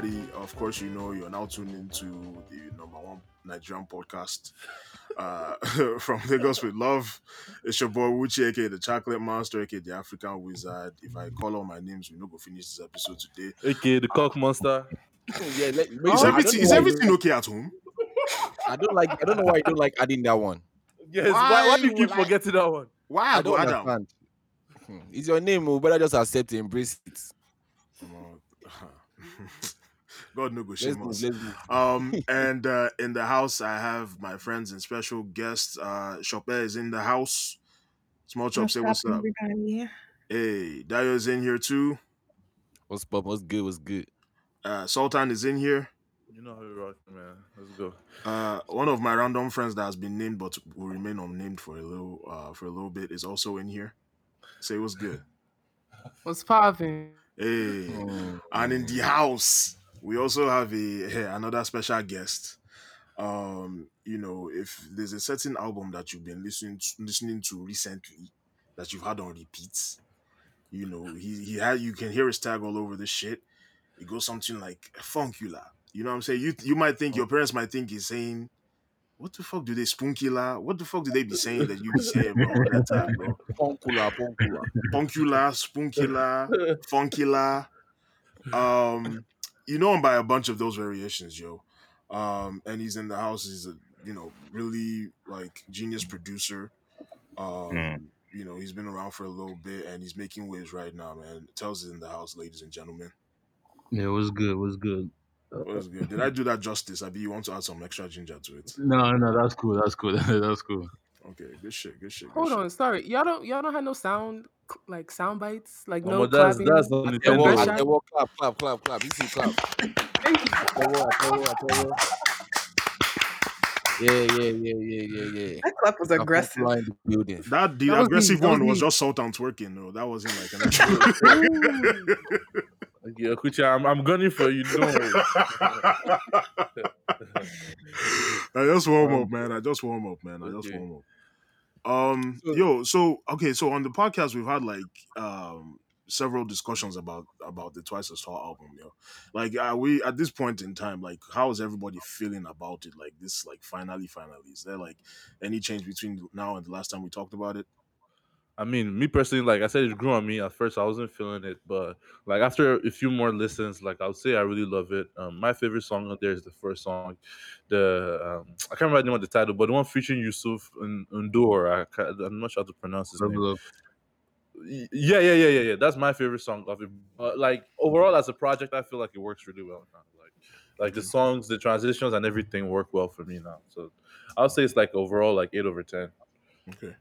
good, everybody? Of course, you know you're now tuned into the number one Nigerian podcast uh, from Lagos with Love. It's your boy Wuchi, aka the Chocolate Monster, aka the African Wizard. If I call all my names, we no go finish this episode today. Okay, the cock monster. yeah, let, Is I don't everything is everything okay at home? I don't like. I don't know why you don't like adding that one. Yes, Why why, why do you would keep I- forgetting that one? Why I I don't Adam? understand. Hmm, It's your name, oh, better just accept it, embrace it. God no go shame move, us. Um, and uh, in the house, I have my friends and special guests. Uh, Chopin is in the house. Small Chop, say what's up. everybody? Hey, Dio's in here too. What's up? What's good? What's good? Uh, Sultan is in here. You know how we rock, man. Let's go. Uh, one of my random friends that has been named but will remain unnamed for a little uh, for a little bit is also in here. Say what's good. What's popping? Hey, Mm, and in the house we also have a hey, another special guest. Um, you know, if there's a certain album that you've been listening to, listening to recently that you've had on repeat, you know, he he had you can hear his tag all over the shit. It goes something like Funkula. You know what I'm saying? You you might think your parents might think he's saying, "What the fuck do they spunkula? What the fuck do they be saying that you be saying bro, all that time, bro? Punkula, punkula. Punkula, spunkula, funkula. Um, you know him by a bunch of those variations, yo. Um, and he's in the house. He's a you know really like genius producer. Um, you know he's been around for a little bit and he's making waves right now, man. Tells it in the house, ladies and gentlemen. Yeah, what's good? What's good? What's good? Did I do that justice? I be you want to add some extra ginger to it? No, no, that's cool. That's cool. that's cool. Okay, good shit, good shit. Good Hold shit. on, sorry, y'all don't y'all don't have no sound like sound bites, like no but that's clapping. that's on Atewo, Nintendo. Nintendo. Atewo, clap, clap, clap, clap. You see, clap. Yeah, yeah, yeah, yeah, yeah, yeah. That clap was aggressive. Punkula in the building. That the That was me, aggressive that was one was me. just Sultan twerking, though. That wasn't like an actual. Yeah, Kucha, I'm, I'm gunning for you. Don't worry. I just warm up, um, man. I just warm up, man. I just Okay. warm up. Um, So- yo, so okay, so on the podcast we've had like um several discussions about about the Twice as Tall album, yo. Like, are we at this point in time, like, how is everybody feeling about it? Like this, like, finally, finally, is there like any change between now and the last time we talked about it? I mean, me personally, like I said, it grew on me. At first, I wasn't feeling it, but like after a few more listens, like I would say, I really love it. Um, my favorite song out there is the first song, the um, I can't remember the name of the title, but the one featuring Yusuf and Undur. I can't, I'm not sure how to pronounce his name. Yeah, yeah, yeah, yeah, yeah. That's my favorite song of it. But like overall, as a project, I feel like it works really well now. Like, like the songs, the transitions, and everything work well for me now. So, I'll say it's like overall like eight over ten. Okay.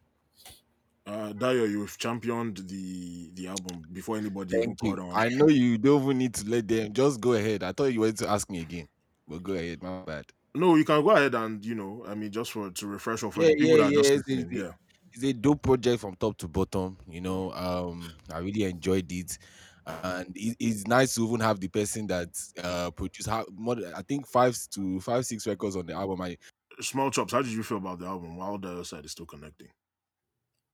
Uh, Dio, you've championed the the album before anybody Thank you. on. I know you don't even need to let them. Just go ahead. I thought you wanted to ask me again. But go ahead, my bad. No, you can go ahead and you know, I mean, just for to refresh or for Yeah, the people yeah, that are just yeah, it's- Yeah. it's a dope project from top to bottom. You know, um, I really enjoyed it, and it, it's nice to even have the person that uh produced how more. I think five to five six records on the album. I Small chops. How did you feel about the album? While the other side is still connecting.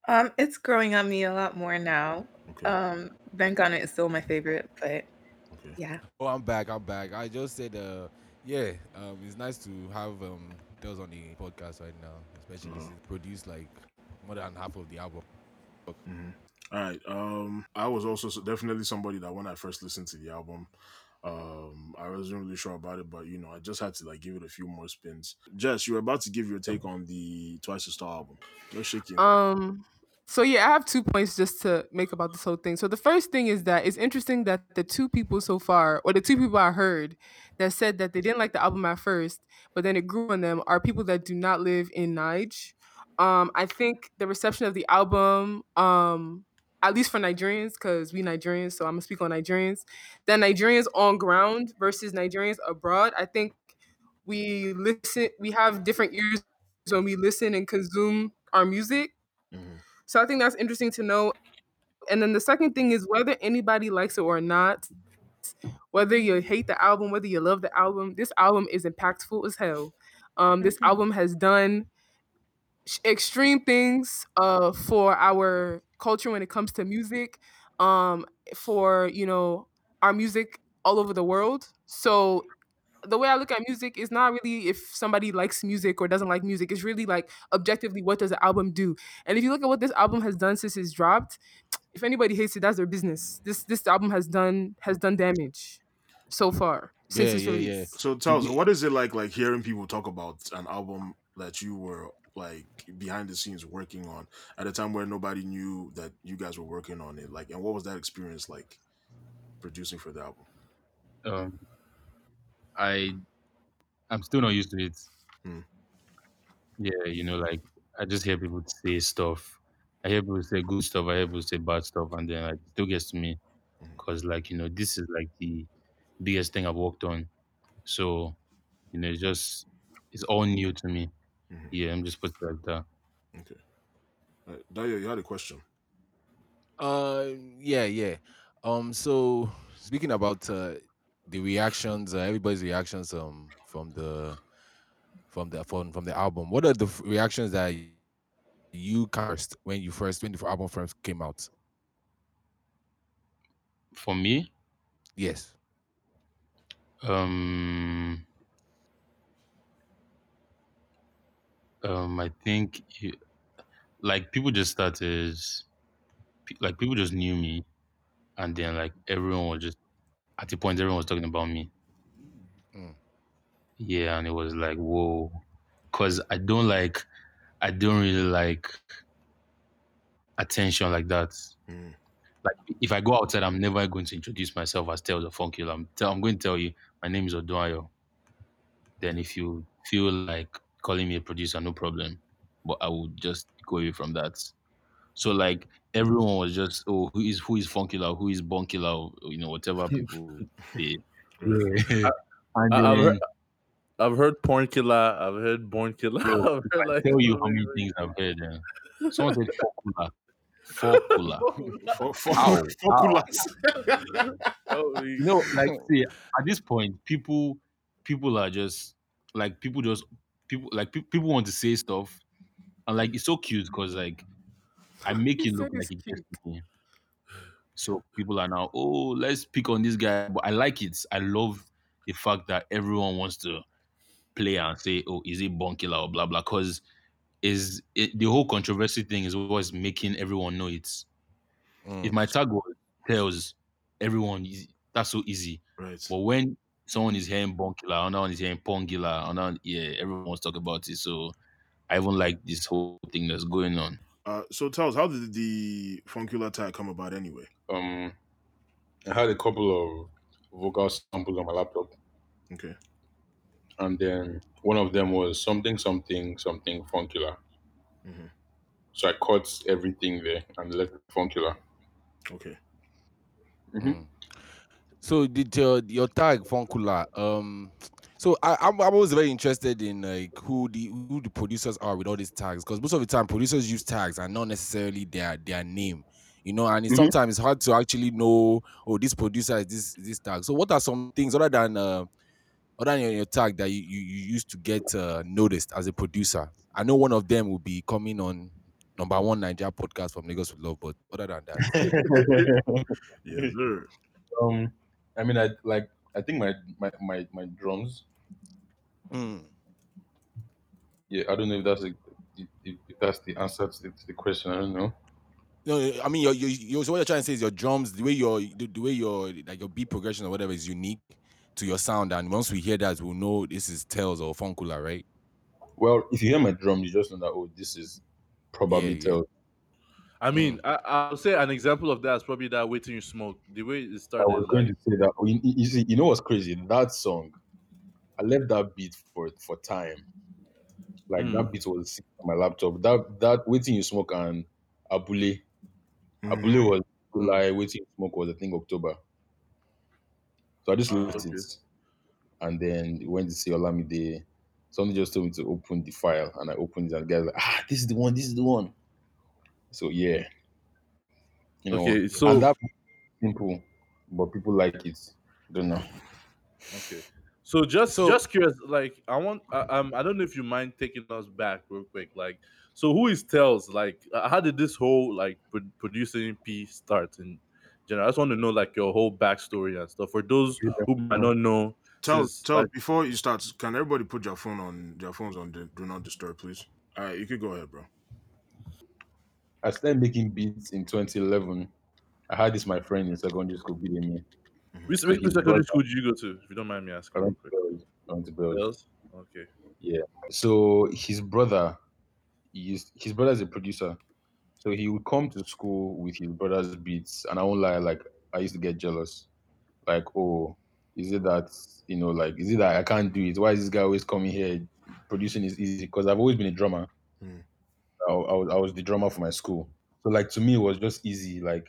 Um, it's growing on me a lot more now. Okay. Um, Bank on It is still my favorite, but okay. yeah. oh, I'm back. I'm back. I just said, uh, yeah, um, it's nice to have um those on the podcast right now, especially Mhm. since it produced like more than half of the album. Mhm. All right. Um, I was also s- definitely somebody that when I first listened to the album, um, I wasn't really sure about it, but you know, I just had to like give it a few more spins. Jess, you were about to give your take on the Twice as Tall album. You're shaking. Um. So yeah, I have two points just to make about this whole thing. So the first thing is that it's interesting that the two people so far, or the two people I heard that said that they didn't like the album at first, but then it grew on them, are people that do not live in Nige. Um, I think the reception of the album, um, at least for Nigerians, because we Nigerians, so I'm gonna speak on Nigerians. That Nigerians on ground versus Nigerians abroad. I think we listen. We have different ears when we listen and consume our music. Mhm. So I think that's interesting to know. And then the second thing is whether anybody likes it or not, whether you hate the album, whether you love the album, this album is impactful as hell. Um, this Mhm. album has done extreme things uh, for our culture when it comes to music, um, for you know our music all over the world. So the way I look at music is not really if somebody likes music or doesn't like music. It's really like objectively what does the album do. And if you look at what this album has done since it's dropped, if anybody hates it, that's their business. This this album has done has done damage so far since Yeah, its yeah, release. yeah. So tell us, what is it like like hearing people talk about an album that you were like behind the scenes working on at a time where nobody knew that you guys were working on it? Like, and what was that experience like producing for the album? Um, I I'm still not used to it. Hmm. Yeah, you know, like I just hear people say stuff. I hear people say good stuff. I hear people say bad stuff, and then like, it still gets to me because like you know this is like the biggest thing I've worked on. So you know, it's just it's all new to me. Mhm. Yeah, I'm just put it like that. Okay. Uh, Dayo, you had a question. Uh, yeah, yeah. Um, so speaking about uh, the reactions, uh, everybody's reactions um from the from the from from the album. What are the f- reactions that you cast when you first when the album first came out? For me, Yes. um, um, I think like people just started, like people just knew me, and then like everyone was just at the point everyone was talking about me. Mm. Yeah, and it was like whoa, cause I don't like, I don't really like attention like that. Mm. Like if I go outside, I'm never going to introduce myself as Tales of Funky. I'm tell, I'm going to tell you my name is Oduayo. Then if you feel like calling me a producer, no problem. But I would just go away from that. So like everyone was just oh who is who is Funky Lao, who is Bonky Lao, you know whatever people say. Yeah. I- I've then heard- I've heard porn killer. I've heard born killer. Yo, I've heard, I like, tell you how many many- things I've heard. Uh, someone said Fokula. Fokula. For, for, Ow, for ow. Kulas. Oh, You know, like see, at this point, people people are just like people just people like pe- people want to say stuff, and like it's so cute because like I make it look like it's it me. So people are now, oh, let's pick on this guy. But I like it. I love the fact that everyone wants to play and say, oh, is it Bonkilla or blah blah? Because is it, the whole controversy thing is always making everyone know it's. Mm. If my tag was tells everyone, that's so easy. Right. But when someone is hearing Bonkilla, another one is hearing Pongilla, another yeah, everyone wants to talk about it. So I even like this whole thing that's going on. Uh, so tell us, how did the Funkula tag come about anyway? Um, I had a couple of vocal samples on my laptop, Okay. and then one of them was something, something, something funkular. Mhm. So I cut everything there and left Funkula. Okay. Mhm. Mm. So did your your tag Funkula? Um, so I I'm, I'm always very interested in like who the who the producers are with all these tags because most of the time producers use tags and not necessarily their their name, you know. And it's Mhm. sometimes it's hard to actually know oh this producer is this this tag. So what are some things other than uh other than your, your tag that you, you you used to get uh, noticed as a producer? I know one of them will be coming on number one Nigeria podcast from Lagos with Love, but other than that, Yes, sir. um, I mean, I like. I think my my my, my drums. Mm. Yeah, I don't know if that's a, if, if if that's the answer to the, to the question. I don't know. No, I mean, your, your, your, so what you're trying to say is your drums, the way your, the, the way your, like your beat progression or whatever is unique to your sound, and once we hear that, we'll know this is Tails or Funkula, right? Well, if you hear my drum, you just know that oh, this is probably Yeah, yeah. I mean, I, I'll say an example of that is probably that waiting you smoke. The way it started. I was going like, to say that. You, you- you see, you know what's crazy? That song, I left that beat for for time. Like Mm. that beat was on my laptop. That that waiting you smoke and Abule. Mhm. Abule was July. Waiting you smoke was I think October. So I just left okay. it, and then went to see Olamide. Somebody just told me to open the file, and I opened it, and the guy's like, "Ah, this is the one. This is the one." So yeah, you know, Okay, so- and that simple, but people like it. don't know. Okay. So just So- just curious, like I want, uh, um, I don't know if you mind taking us back real quick. Like, so who is Tells? Like, uh, how did this whole like pro- producing piece start? And general. I just want to know like your whole backstory and stuff. For those who might not know, Tell since, tell like, before you start, can everybody put your phone on their phones on the do not disturb, please? Alright, you could go ahead, bro. I started making beats in 2011. I had this my friend in secondary school beating me. Which, which secondary school did you go to? If you don't mind me asking. I real went to quick. Bells. I went to Bells. Bells? Okay. So his brother, he used, his brother is a producer. So he would come to school with his brother's beats, and I won't lie, like I used to get jealous. Like, oh, is it that you know, like, is it that I can't do it? Why is this guy always coming here? Producing is easy because I've always been a drummer. Hmm. I, I was I was the drummer for my school. So like to me, it was just easy. Like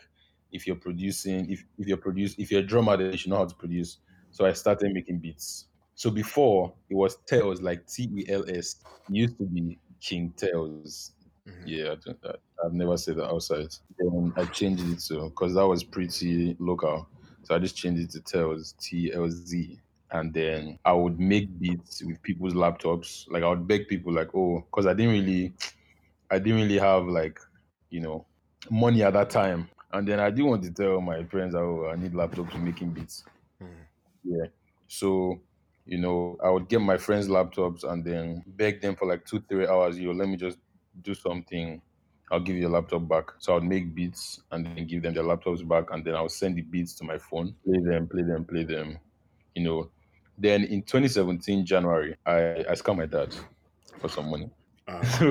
if you're producing, if if you're produce, if you're a drummer, then you should know how to produce. So I started making beats. So before it was Tels, like T E L S. Used to be King Tels. Mhm. Yeah, I I've never said that outside. Then I changed it to because that was pretty local. So I just changed it to Tels, T L Z. And then I would make beats with people's laptops. Like I would beg people, like, oh, because I didn't really, I didn't really have like, you know, money at that time. And then I didn't want to tell my parents, oh, I need laptops for making beats. Mhm. Yeah. So, you know, I would get my friends' laptops and then beg them for like two, three hours. Yo, let me just do something. I'll give you a laptop back. So I'd make beats and then give them their laptops back, and then I'll send the beats to my phone, play them, play them, play them. You know. Then in 2017 January, I I scammed my dad for some money. Ah, So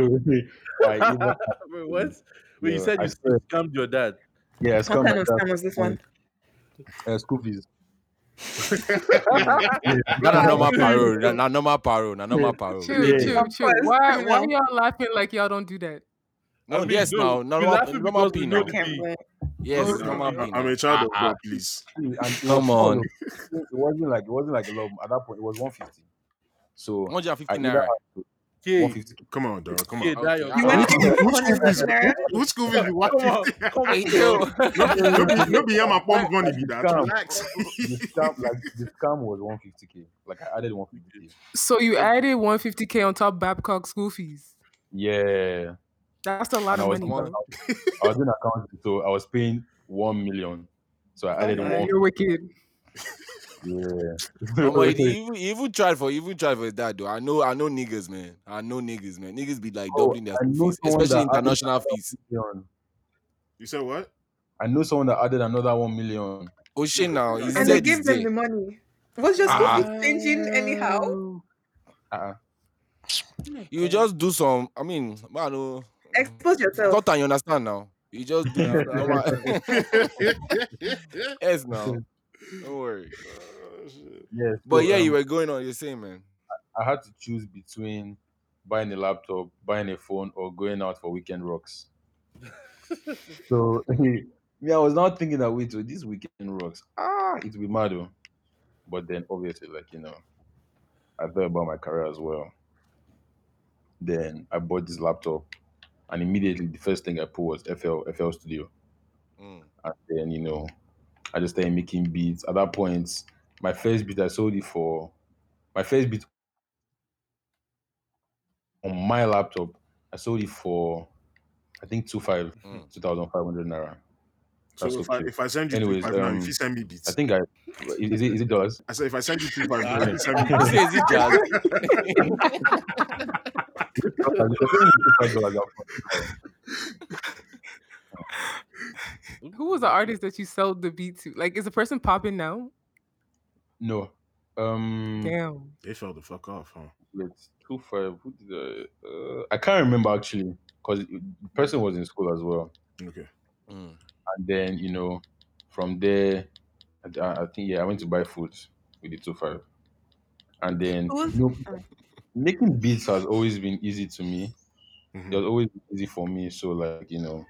I even- Wait, what? Wait, you Yeah, said you swear. scammed your dad. Yeah, I What kind of scam was this one? uh, school fees. Not a normal parole. Not, not normal parole. Not normal parole. Chill, Yeah. chill, Of chill. Why, why criminal. y'all laughing like y'all don't do that? No, I mean, yes, no, now we normal, laughing normal because we P know now. the Can't P. blame. Yes, I'm, it's normal P I'm now. a child of Ah, God, please. And it was Come on. It wasn't like it wasn't like a lot. At that point, it was 150. So 150 naira. Had to- Okay, 150. Come on, dog. Come on. Dayo, Okay, You went to Who's school fees? naira. Who's school fees? be Come on, 150? come on. Hey, yo. No be no be Yama Pump money be that. Relax. The scam, the scam was 150k. Like I added 150k. So you added 150k on top Babcock school fees. Yeah. That's a lot And of money, doing. I was doing accounting, so I was paying one million. So I added Oh, Yeah, one. you're wicked. Yeah. Omo, he, he even, he even tried for even tried for his dad though. I know I know niggas, man. I know niggas, man. Niggas be like Oh, doubling their I school know fees, especially that international fees. You said what? I know someone that added another one million. Oh shit now, he And And they gave them there. the money. Was just school Ah. changing anyhow? Uh-uh. You just do some. I mean, man, no. Expose yourself. Doctor, you understand now? You just do Yeah, normal. yes, now. Don't worry. Shit. Yes. But so, yeah, um, you were going on. You're saying, man. I had to choose between buying a laptop, buying a phone, or going out for weekend rocks. so me, I was not thinking that wait, so these weekend rocks, ah, it will be mad. oh. But then obviously, like you know, I thought about my career as well. Then I bought this laptop, and immediately the first thing I put was FL FL Studio, Mm. and then you know, I just started making beats. At that point, my first beat I sold it for my first beat on my laptop, I sold it for I think two five, Mm. two thousand five hundred naira. So That's if I if I send you Anyways, two five now, um, if you send me beats, I think I is it is it dollars? I said if I send you two five now, if you send me He beats. says it jazz. Who was the artist that you sold the beat to? Like, is the person popping now? No. Um Damn. They fell the fuck off, huh? let's two five. Who did I uh, I can't remember actually because the person was in school as well. Okay. Mm. And then, you know, from there I, I think yeah, I went to buy food with the two five. And then Who's- you know, making beats has always been easy to me. Mhm. it was always easy for me. So like you know,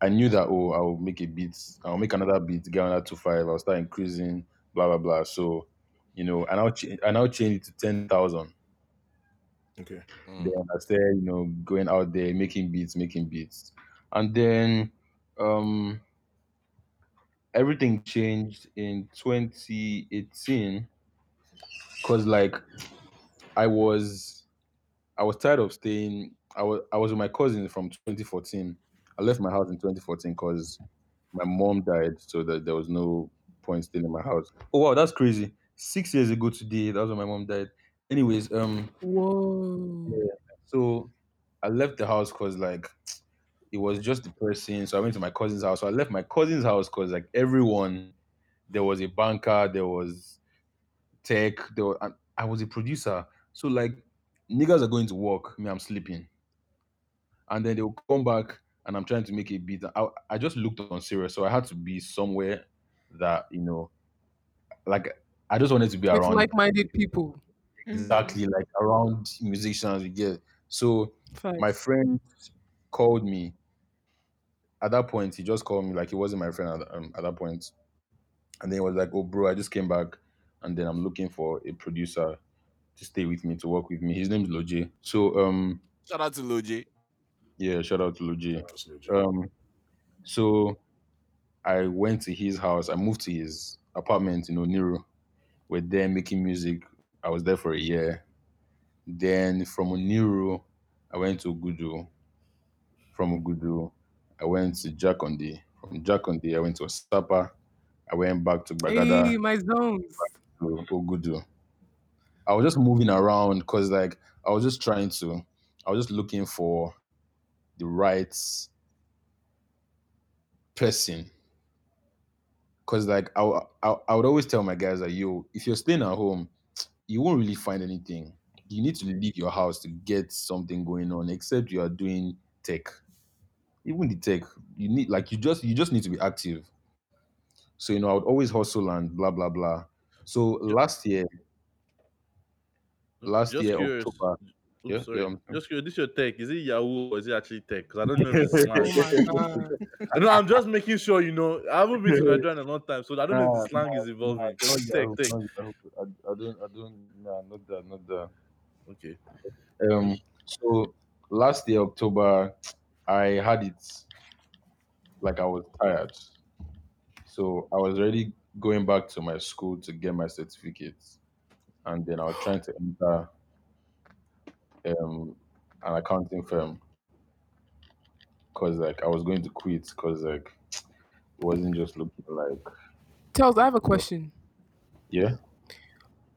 I knew that oh I'll make a beat, I'll make another beat, get another two five, I'll start increasing, blah blah blah. So you know, and I'll ch- I now change it to ten thousand. Okay. Mm. Then I started you know going out there making beats, making beats, and then um everything changed in 2018 because like I was I was tired of staying. I was I was with my cousin from 2014. I left my house in 2014 because my mom died, so that there was no point staying in my house. Oh wow, that's crazy. Six years ago today, that was when my mom died. Anyways, um, Whoa. so I left the house because like it was just depressing. So I went to my cousin's house. So I left my cousin's house because like everyone, there was a banker, there was tech, there was, and I was a producer. So like niggas are going to work, me I'm sleeping, and then they'll come back and I'm trying to make a beat. I, I just looked on serious, so I had to be somewhere that you know, like I just wanted to be With around like-minded people. exactly like around musicians we get. So my friend called me. At that point he just called me like he wasn't my friend at, um, at that point. And then he was like oh bro i just came back. And then i'm looking for a producer to stay with me to work with me. His name's loje. So um Shout out to Loje. yeah shout out to loje. Um so i went to his house i moved to his apartment in oniru we're there making music i was there for a year then from oniru i went to Gudu. from Ogudu, I went to Jakande. From Jakande, I went to Osapa. I went back to Bagada Hey, my zones. to Ogudu. I was just moving around because, like, I was just trying to, I was just looking for the right person. Because, like, I, w- I, I would always tell my guys that, yo, if you're staying at home, you won't really find anything. You need to leave your house to get something going on, except you are doing tech. Even the tech, you need like you just you just need to be active. So you know, I would always hustle and blah blah blah. So last year, last Just year curious. October, Oops, Yeah, sorry. yeah, I'm- Just curious. This your tech? Is it Yahoo or is it actually tech? Because I don't know if it's slang. Oh. I know. I'm just making sure you know. I haven't been to Nigeria in a long time, so I don't know if the Nah, slang is evolving. not Tech, Yahoo, tech. I, I don't, I don't, nah, not that, not that. Okay. Um, so last year October, I had it like I was tired. So I was already going back to my school to get my certificates, and then I was trying to enter um an accounting firm because like I was going to quit because like it wasn't just looking like Tells, I have a question. yeah.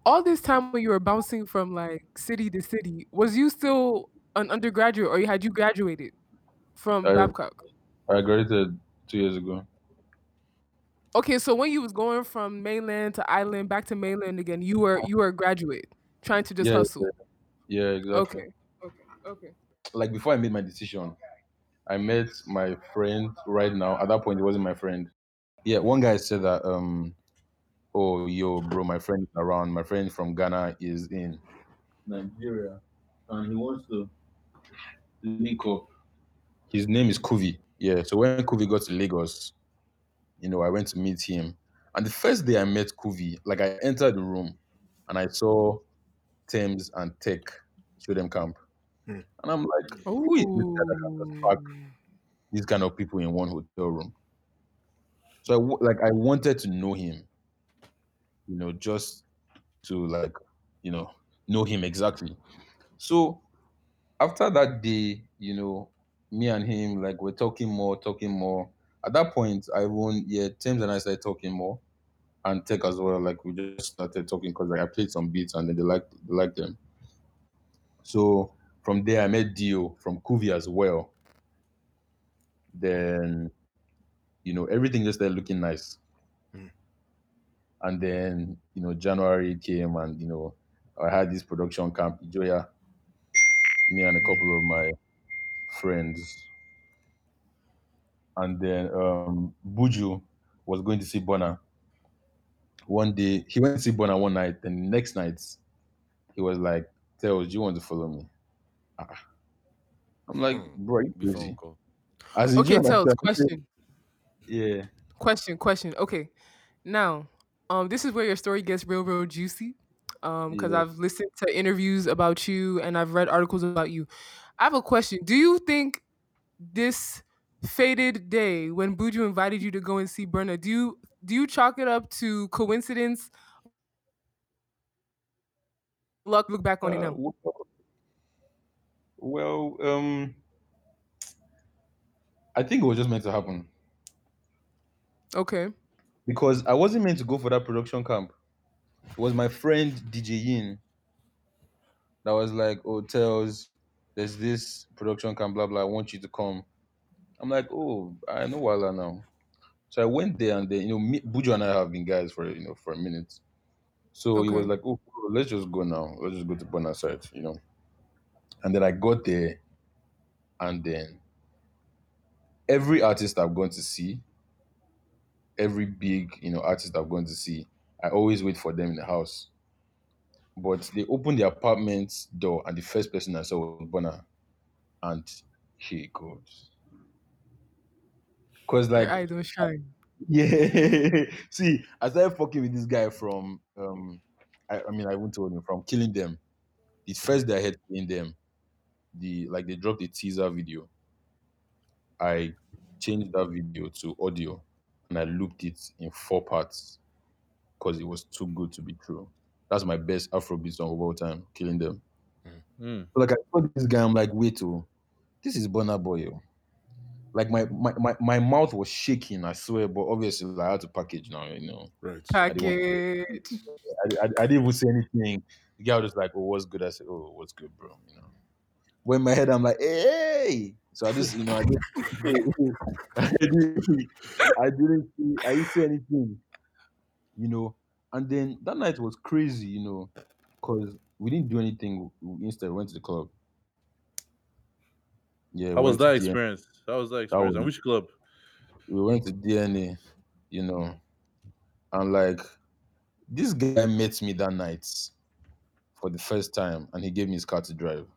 All this time when you were bouncing from like city to city, was you still an undergraduate or had you graduated from I- Babcock? I graduated two years ago. Okay, so when you was going from mainland to island back to mainland again, you were you were a graduate trying to just Yeah, hustle. Yeah, exactly. Okay. Okay. Okay. like before I made my decision, I met my friend right now. At that point, it wasn't my friend. Yeah, one guy said that, um, oh, yo, bro, my friend is around. My friend from Ghana is in Nigeria, and he wants to link up. His name is Kuvie. Yeah, so when Kuvie got to Lagos, you know, I went to meet him. And the first day I met Kuvie, like I entered the room and I saw Tems and Tech Show Dem Camp. Hmm. And I'm like, who is this guy that can just these kind of people in one hotel room. So I w- like I wanted to know him, you know, just to like, you know, know him exactly. So after that day, you know, me and him like we're talking more, talking more. At that point, I won't Yeah, James and I started talking more, and Tech as well. Like we just started talking because like I played some beats and then they liked they liked them. So from there, I met Dio from Kuvie as well. Then, you know, everything just started looking nice. Mm. And then, you know, January came and, you know, I had this production camp, Joya, me and a couple of my friends. And then um Buju was going to see Burna. One day, he went to see Burna one night, and the next night, he was like, Tells, do you want to follow me? Ah. I'm like, Hmm. bro, are you Before crazy? uncle. As Okay, you Tells, question. Yeah. Question, question. Okay. Now, um, this is where your story gets real, real juicy. Um, because Yeah. I've listened to interviews about you and I've read articles about you. I have a question. Do you think this fated day when Buju invited you to go and see Burna, do you do you chalk it up to coincidence? Luck look back on it Uh, now. well, well, um, I think it was just meant to happen. Okay. because I wasn't meant to go for that production camp. It was my friend DJ Yin that was like, "Oh, tells there's this production camp, blah blah. I want you to come." I'm like, "Oh, I know Wala now." So I went there, and then you know, me, Buju and I have been guys for you know for a minute. So he was Okay. like, "Oh, cool, let's just go now. Let's just go to Burna site, you know." And then I got there, and then every artist I've gone to see, every big you know artist I've gone to see, I always wait for them in the house. But they opened the apartment door, and the first person I saw was Burna, and it goes. Cause Your like eye don't shine. Yeah. See, I started fucking with this guy from um I, I mean I won't tell him from killing them. The first day I had killing them, the like they dropped a teaser video. I changed that video to audio and I looped it in four parts because it was too good to be true. That's my best Afrobeat song of all time, killing them. Mm. So like I saw this guy, I'm like, wait oh, this is Burna Boy. oh. Like my, my my my mouth was shaking, I swear, but obviously I had to package now, you know. Right. Package. I, I, I didn't even say anything. The guy was like, "Oh, what's good?" I said, "Oh, what's good, bro?" You know. When in my head, I'm like, "Hey!" So I just, you know, I just, I didn't, I didn't, see, I didn't say anything, you know. And then that night was crazy, you know, because we didn't do anything. We instead went to the club. Yeah, How we was went to that DNA. experience? How was that experience? And was- which club? we went to DNA, you know, and like this guy met me that night for the first time, and he gave me his car to drive.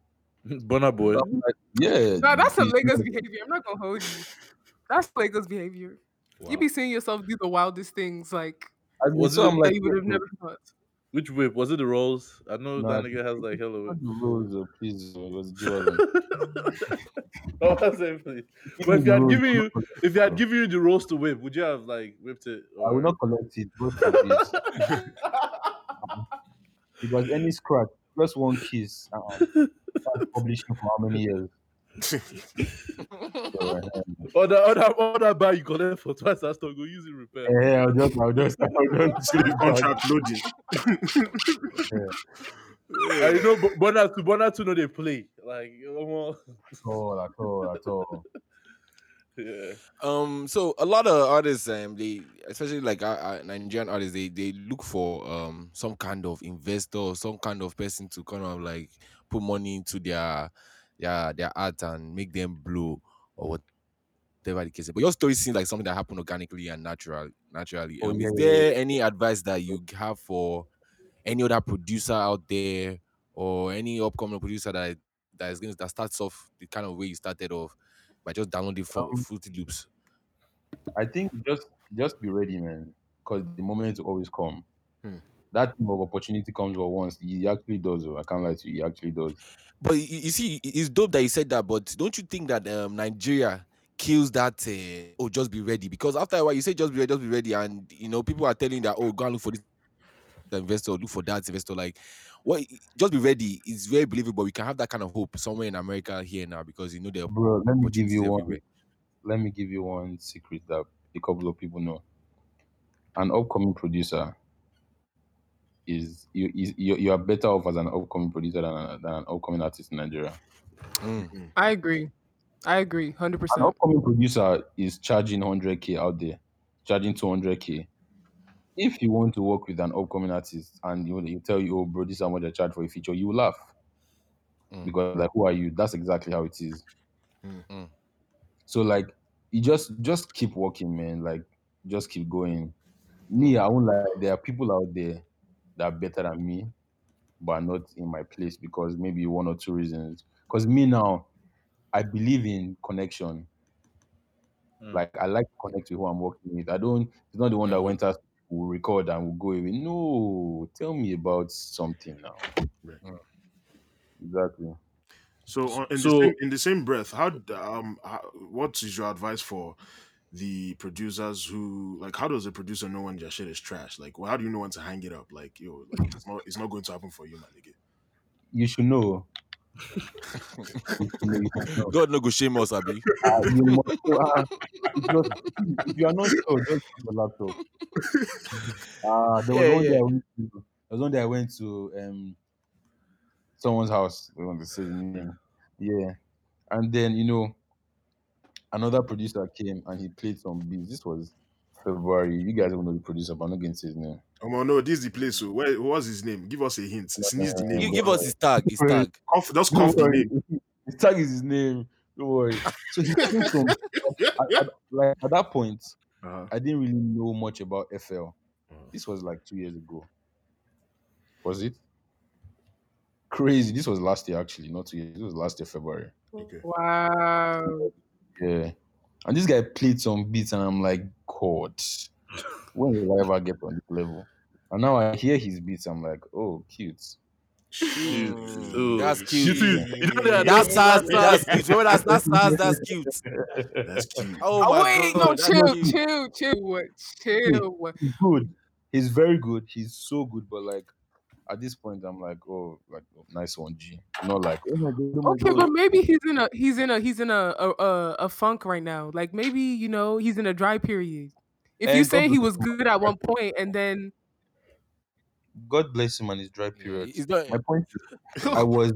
Burna Boy. I'm like, yeah, No, that's a he's- Lagos behavior. I'm not gonna hold you. That's Lagos behavior. You be seeing yourself do the wildest things, like I mean, Was so it- I'm that like, you would have never thought. Which whip? Was it the rolls? I know Nah, that nigga has like hello whip. the rules, oh, please, it was oh, that's it, please. But if you had given you if you had given you the rolls to whip, would you have like whipped it? I will not collect it. Forbid. because any scratch, just one kiss, uh-uh. Publishing for how many years? So, Or the other other bar you collect for twice as long, go use it repair. eh, I'll just, I'll just, I'll just, See the contract loading. Yeah. you know, Bu- Burna to Burna to know they play. Like, omo, at all, at all, at all. yeah. Um, so a lot of artists, um, they especially like uh, uh, Nigerian artists, they they look for um some kind of investor, or some kind of person to kind of like put money into their their their art and make them blow or whatever the case. is. But your story seems like something that happened organically and natural, naturally. Oh, Um, yeah, is yeah, there any advice that you have for any other producer out there or any upcoming producer that that is going to that starts off the kind of way you started off by just downloading Fru- Um, Fruity Loops? I think just, just be ready, man. Because the moment will always come. Hmm. That thing of opportunity comes for once. He actually does. oh, I can't lie to you. He actually does. But you, you see, it's dope that you said that. But don't you think that um, Nigeria kills that? Uh, oh, just be ready. Because after a while, you say just be ready, just be ready, and you know people are telling that oh, go and look for this investor, look for that investor. Like, what? Just be ready. It's very believable. We can have that kind of hope somewhere in America here now because you know the Bro, let me give you one. everywhere. Let me give you one secret that a couple of people know. An upcoming producer is you is you, you are better off as an upcoming producer than, a, than an upcoming artist in Nigeria. Mm. I agree. I agree, hundred An percent. upcoming producer is charging 100k out there, charging 200k. If you want to work with an upcoming artist and you you tell you, oh bro, this is how much I charge for a feature, you will laugh Mm. because like, who are you? That's exactly how it is. Mm, mm. So like, you just just keep working, man. Like, just keep going. Me, I won't lie. There are people out there that are better than me, but are not in my place because maybe one or two reasons. Because me now, I believe in connection. Mm. Like I like to connect with who I'm working with. I don't. It's not the one that Mhm. went out will record and will go away. No, tell me about something now. Right. Mm. Exactly. So, uh, in, So- the same, in the same breath, how um how, what is your advice for the producers who like? How does a producer know when your shit is trash? Like, well, how do you know when to hang it up? Like, yo, like, it's not it's not going to happen for you, my nigga. You should know. You know, you must know. God no go shame us, Abi. Ah, you must know. Ah, if, you are, if you are not sure, just use your laptop. Ah, there was Yeah, one day. I went to. There was one day I went to um someone's house. I don't want to say the name. Yeah, and then you know another producer came and he played some beats. This was February. You guys don't know the producer, but I'm not going to say his name. Oh no, this is the place. So where what's his name? Give us a hint. Sneeze the name. You give us his tag, his tag. Cough, just Don't cough the name. His tag is his name. Don't worry. So he played some. at, at- like at that point, Uh-huh. I didn't really know much about FL. Uh, This was like two years ago. Was it? Crazy. This was last year, actually, not two years. This was last year, February. okay. Wow. Yeah. And this guy played some beats, and I'm like, God, when will I ever get on this level? And now I hear his beats, I'm like, oh, cute. Cute. Ooh. that's cute. see, you know that- That's that's- that's cute. Remember that's that's SARS, that's cute. That's cute. Oh Oh, my wait, god. no, that's chill, cute. chill, chill, chill. He's good. He's very good. He's so good. But like at this point, I'm like, oh, like oh, nice one, G. Not like, oh my god, oh my Okay, god. but maybe he's in a he's in a he's in a a, a, a funk right now. Like maybe you know he's in a dry period. If you say he was good at one point and then God bless him and his dry Yeah, period. He's not, My point is, I was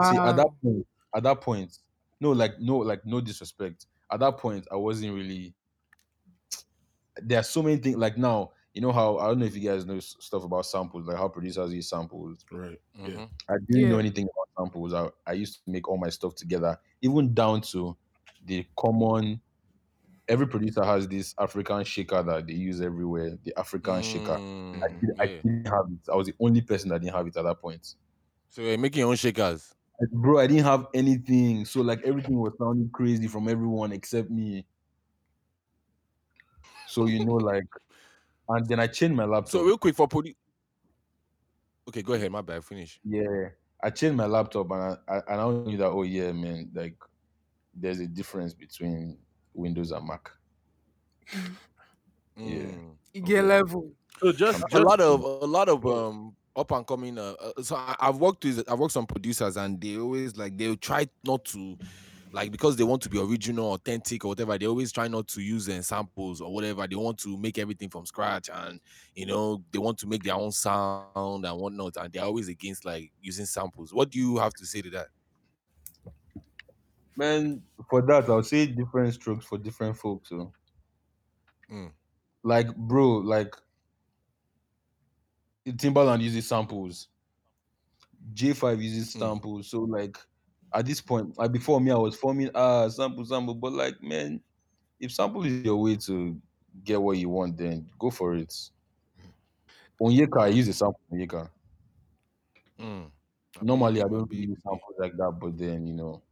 see at that wow, point. At that point, no, like no, like no disrespect. At that point, I wasn't really. There are so many things. Like now, you know how I don't know if you guys know stuff about samples, like how producers use samples. Right. Yeah. Mhm. I didn't know anything about samples. I, I used to make all my stuff together, even down to the common. Every producer has this African shaker that they use everywhere. The African shaker. I, Mm, did, I yeah. didn't have it. I was the only person that didn't have it at that point. So you're making your own shakers. Like, bro, I didn't have anything. So like everything was sounding crazy from everyone except me. So you know, like, and then I changed my laptop. So real quick for produ- Okay, go ahead. My bad. Finish. Yeah, I changed my laptop and I, I and I knew that oh yeah, man, like there's a difference between Windows and Mac. Yeah. Mm, you get okay. level. So just, a lot of a lot of um up and coming uh, uh, so I, i've worked with i've worked some producers and they always like they'll try not to like because they want to be original authentic or whatever they always try not to use uh, samples or whatever they want to make everything from scratch and you know they want to make their own sound and whatnot and they're always against like using samples what do you have to say to that Man, for that I'll say different strokes for different folks. So. Mm. Like, bro, like Timbaland uses samples. J5 uses Mm. samples. So like at this point, like before me, I was forming ah sample, sample, but like man, if sample is your way to get what you want, then go for it. Onyeka, I use a sample on Onyeka. Mm. Normally I don't really use samples like that, but then you know,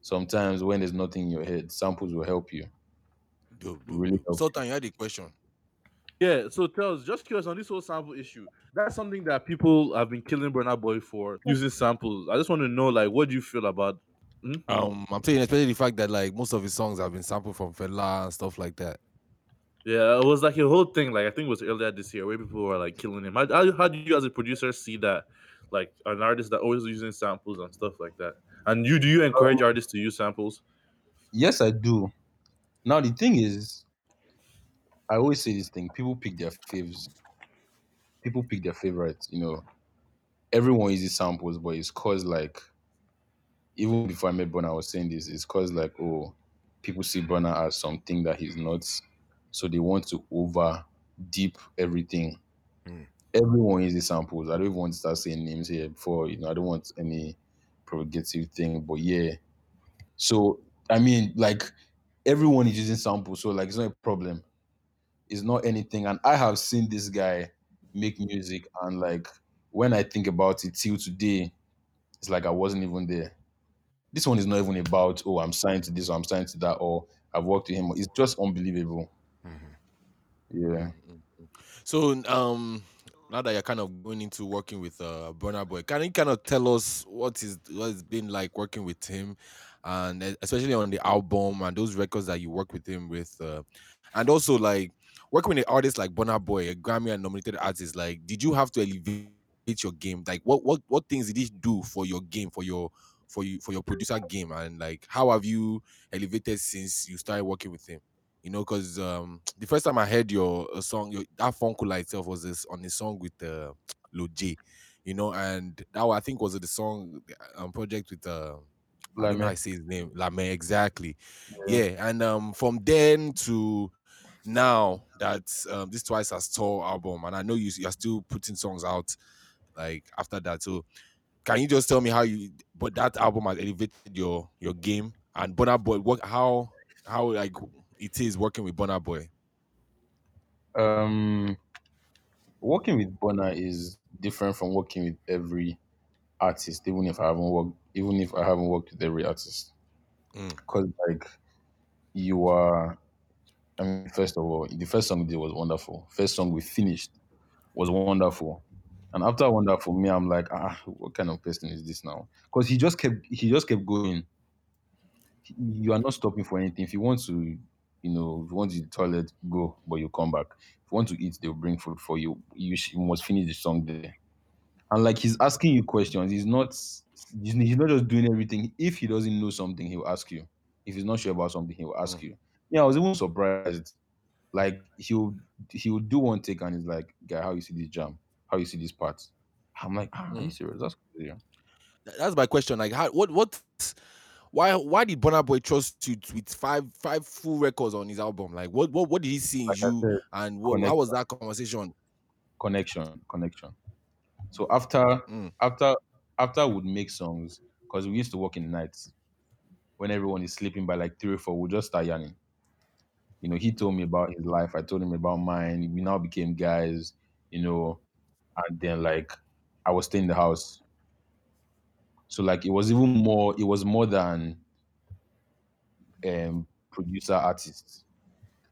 sometimes when there's nothing in your head, samples will help you. dope, dope, Really dope. help. Sultan, you had a question Yeah, so Tells, just curious on this whole sample issue. That's something that people have been killing Burna Boy for using samples. I just want to know, like, what do you feel about? Hmm? um i'm saying especially the fact that like most of his songs have been sampled from Fela and stuff like that Yeah, it was like a whole thing. Like I think it was earlier this year where people were like killing him. How, how, how do you, as a producer, see that? Like an artist that always using samples and stuff like that. And you do you encourage artists to use samples? Yes, I do. Now the thing is, I always say this thing: people pick their faves. People pick their favorites. You know, everyone uses samples, but it's cause like, even before I met Burna, I was saying this. It's cause like, oh, people see Burna as something that he's not, so they want to over deep everything. Mm. Everyone uses samples. I don't even want to start saying names here before. You know, I don't want any provocative thing, but yeah. So I mean, like everyone is using samples, so like it's not a problem. It's not anything. And I have seen this guy make music, and like when I think about it till today, it's like I wasn't even there. This one is not even about oh I'm signed to this or I'm signed to that or I've worked with him. It's just unbelievable. Mhm. Yeah. So um now that you're kind of going into working with uh Burna Boy, can you kind of tell us what is what it's been like working with him and especially on the album and those records that you work with him with uh and also like working with an artist like Burna Boy, a Grammy and nominated artist, like did you have to elevate your game? Like what what what things did he do for your game, for your for you for your producer game and like how have you elevated since you started working with him? You know, because um the first time I heard your uh, song, your that Funkula itself was this on a song with uh J, you know, and that I think was the song um project with uh I how I Like, say his name, Lame, exactly. Yeah, and um from then to now that um this twice as tall album, and I know you you're still putting songs out like after that. So can you just tell me how you but that album has elevated your your game and Burna Boy what how how like it is working with Burna Boy? um, working with Burna is different from working with every artist, even if I haven't worked, even if I haven't worked with every artist. Mm. Because like you are, I mean, first of all, the first song we did was wonderful. First song we finished was wonderful. And after wonderful, me, I'm like, ah, what kind of person is this now? Because he just kept, he just kept going. You are not stopping for anything. If you want to, you know, if you want to the toilet, go, but you come back. If you want to eat, they'll bring food for you. You, sh- you must finish the song there. And like he's asking you questions. He's not, he's he's not just doing everything. If he doesn't know something, he'll ask you. If he's not sure about something, he'll ask Mm. you. Yeah, I was even surprised. Like he'll he'll do one take and he's like, guy, how you see this jam? How you see this part? I'm like, ah, are you Mm. serious? That's crazy. Th- That's my question. Like how what what why why did Burna Boy trust you with five five full records on his album? Like what what what did he see in Like I you said, and what, how connect was that conversation? connection, connection. So after Mm. after after would make songs, because we used to work in the nights when everyone is sleeping by like three or four, we'll just start yarning. You know, he told me about his life, I told him about mine. We now became guys, you know, and then like I was staying in the house. So like it was even more, it was more than um producer artist.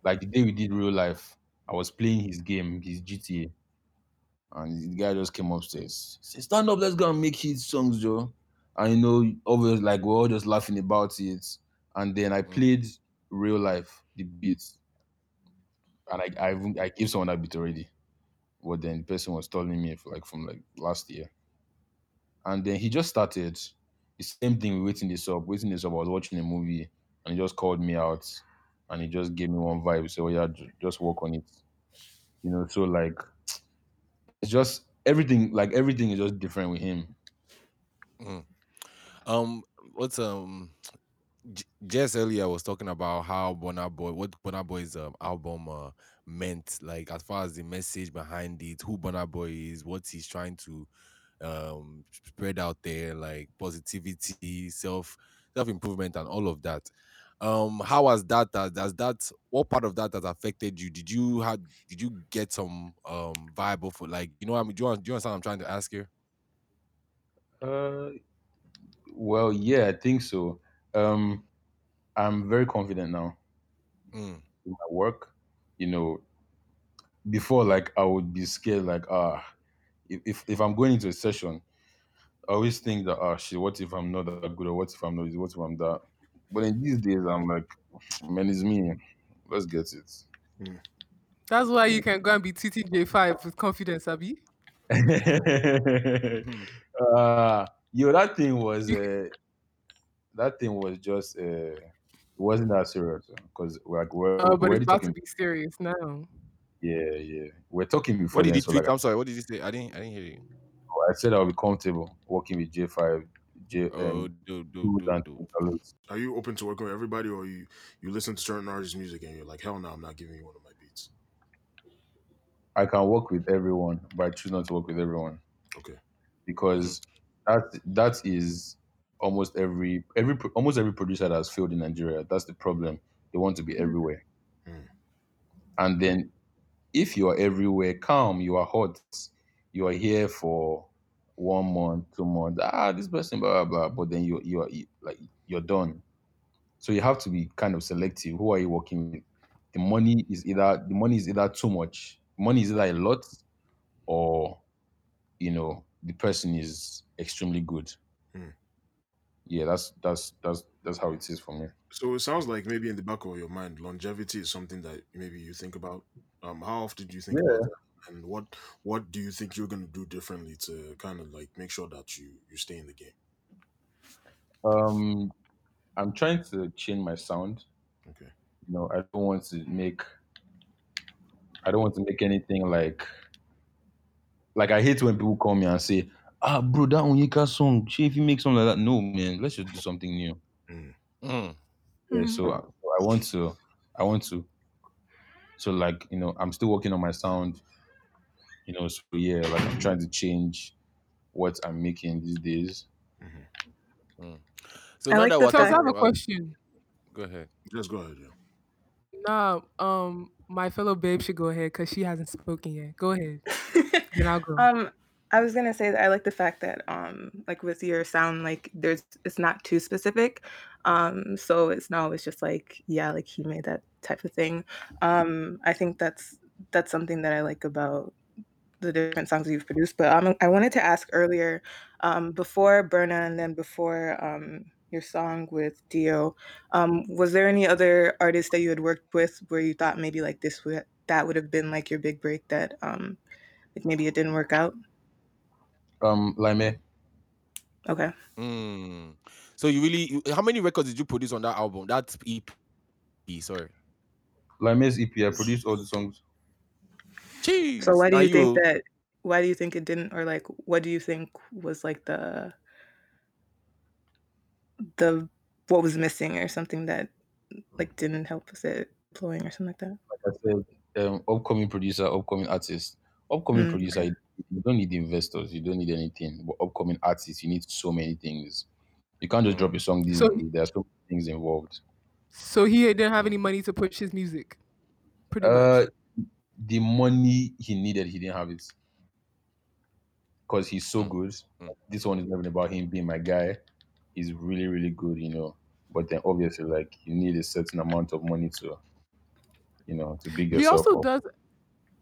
Like the day we did real life, I was playing his game, his GTA, and the guy just came upstairs. Say, stand up, let's go and make his songs, Joe. And you know, obviously like we're all just laughing about it. And then I Mm. played real life, the beats. And I I, I gave someone that beat already. But then the person was telling me for like from like last year. And then he just started the same thing with waiting this up. Waiting this up, I was watching a movie and he just called me out and he just gave me one vibe. So yeah, just work on it. You know, so like it's just everything like everything is just different with him. Um what's um J- Jess earlier I was talking about how Burna Boy, what Burna Boy's um, album uh, meant, like as far as the message behind it, who Burna Boy is, what he's trying to um, spread out there, like positivity, self self improvement, and all of that. Um, how has that has that what part of that has affected you? Did you have did you get some um viable for like you know I mean? Do you, do you understand what I'm trying to ask here? Uh well yeah, I think so. Um I'm very confident now Mm, in my work. You know, before like I would be scared like ah if, if if I'm going into a session, I always think that ah shit, what if I'm not that good or what if I'm not this, what if I'm that? But in these days I'm like, man, it's me. Let's get it. That's why you can go and be TTJ5 with confidence, Abby. uh yo, that thing was uh, that thing was just uh, it wasn't that serious because like we're, Oh, but we're but it's already about to talking. be serious now. Yeah, yeah, we're talking before what did then. he So tweet? like I'm sorry. What did he say? I didn't. I didn't hear you. I said, I'll be comfortable working with J5, J Oh, um, do do Tools do and do. Interludes. Are you open to working with everybody, or you you listen to certain artists' music and you're like, hell no, I'm not giving you one of my beats. I can work with everyone, but I choose not to work with everyone Okay. because that that is almost every every almost every producer that has failed in Nigeria. That's the problem. They want to be everywhere, Mm. and then if you are everywhere, calm, you are hot, you are here for one month, two months. Ah, this person, blah blah blah. But then you you are you- like you're done. So you have to be kind of selective. Who are you working with? The money is either the money is either too much. Money is either a lot, or you know the person is extremely good. Yeah, that's that's that's that's how it is for me. So it sounds like maybe in the back of your mind, longevity is something that maybe you think about. Um, how often do you think about that? And what what do you think you're gonna do differently to kind of like make sure that you you stay in the game? Um, I'm trying to change my sound. Okay. You know, I don't want to make. I don't want to make anything like. Like I hate when people call me and say, "Ah, bro, that Onyeka song. Shey, if you make something like that, no, man. Let's just do something new." Mm. Mm. Yeah, so I, so I want to. I want to. So like you know, I'm still working on my sound. You know, so yeah, like I'm trying to change what I'm making these days. So I now like that the So I fact- have a about, question. go ahead. Just go ahead, yeah. Nah, um, my fellow babe should go ahead because she hasn't spoken yet. Go ahead. Then I'll go. um, I was gonna say that I like the fact that um, like with your sound, like there's it's not too specific, um, so it's not always just like yeah, like he made that type of thing. Um, I think that's that's something that I like about the different songs you've produced. But um, I wanted to ask earlier, um, before Burna and then before um, your song with Dio, um, was there any other artists that you had worked with where you thought maybe like this would that would have been like your big break that um, like maybe it didn't work out? Um, Lime, Okay. Mm. So you really, you- how many records did you produce on that album? That EP. Sorry. Lime's EP. I produced all the songs. Jeez. So why do Now you think you- that? Why do you think it didn't, or like, what do you think was like the the what was missing, or something that like didn't help with it flowing, or something like that? Like I said, um, upcoming producer, upcoming artist. Upcoming Mm. producer, you you don't need investors, you don't need anything. But upcoming artists, you need so many things. You can't just drop a song this So- day. There are so many things involved. So he didn't have any money to push his music. Pretty Uh, much. the money he needed, he didn't have it. Because he's so Mm. good. Mm. This one is not even about him being my guy. He's really, really good, you know. But then obviously, like you need a certain amount of money to, you know, to big He yourself also up. does.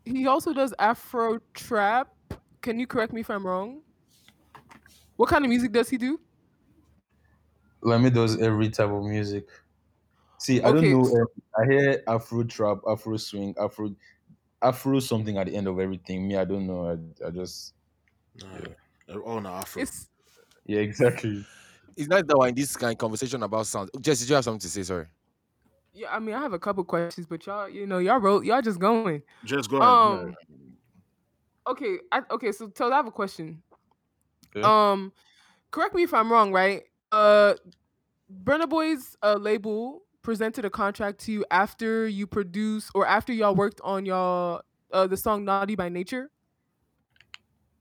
He also does Afro trap. Can you correct me if I'm wrong? What kind of music does he do? Lami does every type of music. See, I Okay, don't know. um, I hear Afro trap, Afro swing, Afro, Afro something at the end of everything. Me, I don't know. I, I just Nah, all in Afro. It's yeah, exactly. It's nice that we're in this kind of conversation about sound. Jess, did you have something to say? Sorry. yeah. I mean, I have a couple questions, but y'all, you know, y'all wrote, y'all just going. Just go ahead. Um. Okay. I, okay. So, tell I have a question. Okay. Um, correct me if I'm wrong, right? Uh, Burna Boy's uh, label presented a contract to you after you produce or after y'all worked on y'all uh, the song "Naughty by Nature."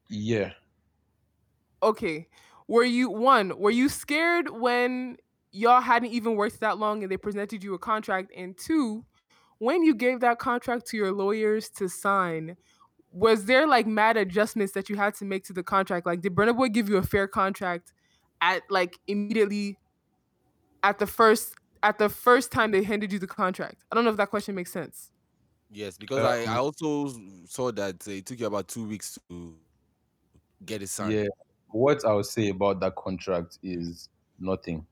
Yeah. Okay, were you one? Were you scared when y'all hadn't even worked that long and they presented you a contract? And two, when you gave that contract to your lawyers to sign, was there like mad adjustments that you had to make to the contract? Like, did Burna Boy give you a fair contract at like immediately at the first at the first time they handed you the contract? I don't know if that question makes sense. Yes, because Uh, I, I also saw that it took you about two weeks to get it signed. Yeah. What I would say about that contract is nothing.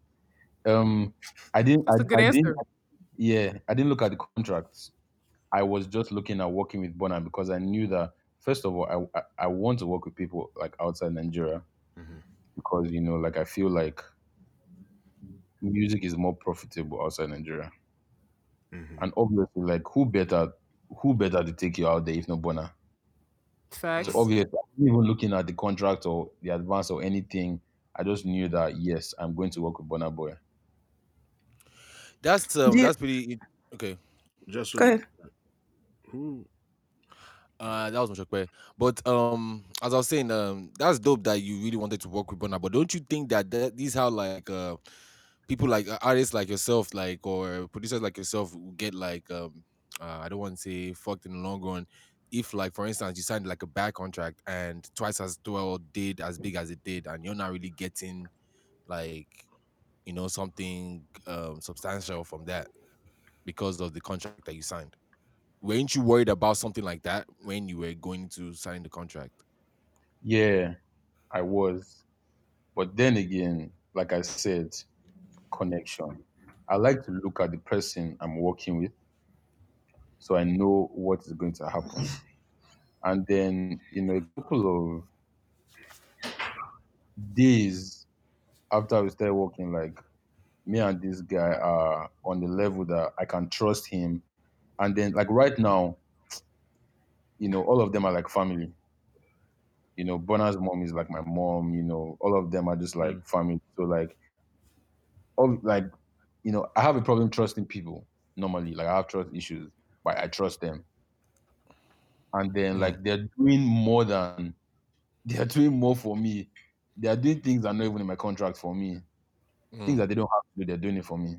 Um, I didn't. That's I, a good I answer. Didn't, yeah, I didn't look at the contracts. I was just looking at working with Burna because I knew that first of all, I, I I want to work with people like outside Nigeria Mhm. because you know, like I feel like music is more profitable outside Nigeria, Mhm. and obviously, like who better who better to take you out there if not Burna? Facts. So obviously, I wasn't even looking at the contract or the advance or anything. I just knew that yes, I'm going to work with Burna Boy. That's um, Do you- that's pretty okay. Just Go ahead. Uh, that was Moshokpe. But um, as I was saying, um, that's dope that you really wanted to work with Burna. But don't you think that, these how like uh people like uh, artists like yourself, like or producers like yourself, get like um, uh, I don't want to say fucked in the long run. If like for instance you signed like a bad contract and twice as well did as big as it did, and you're not really getting like you know something um substantial from that because of the contract that you signed. Weren't you worried about something like that when you were going to sign the contract? Yeah, I was. But then again, like I said, connection. I like to look at the person I'm working with so I know what is going to happen. And then, you know, a couple of days after we started working, like me and this guy are on the level that I can trust him. And then like right now, you know, all of them are like family. You know, Burna's mom is like my mom, you know, all of them are just like Mm. family. So like all like, you know, I have a problem trusting people normally. Like I have trust issues, but I trust them. And then Mm. like they're doing more than they are doing more for me. They are doing things that are not even in my contract for me. Things Mm. that they don't have to do, they're doing it for me.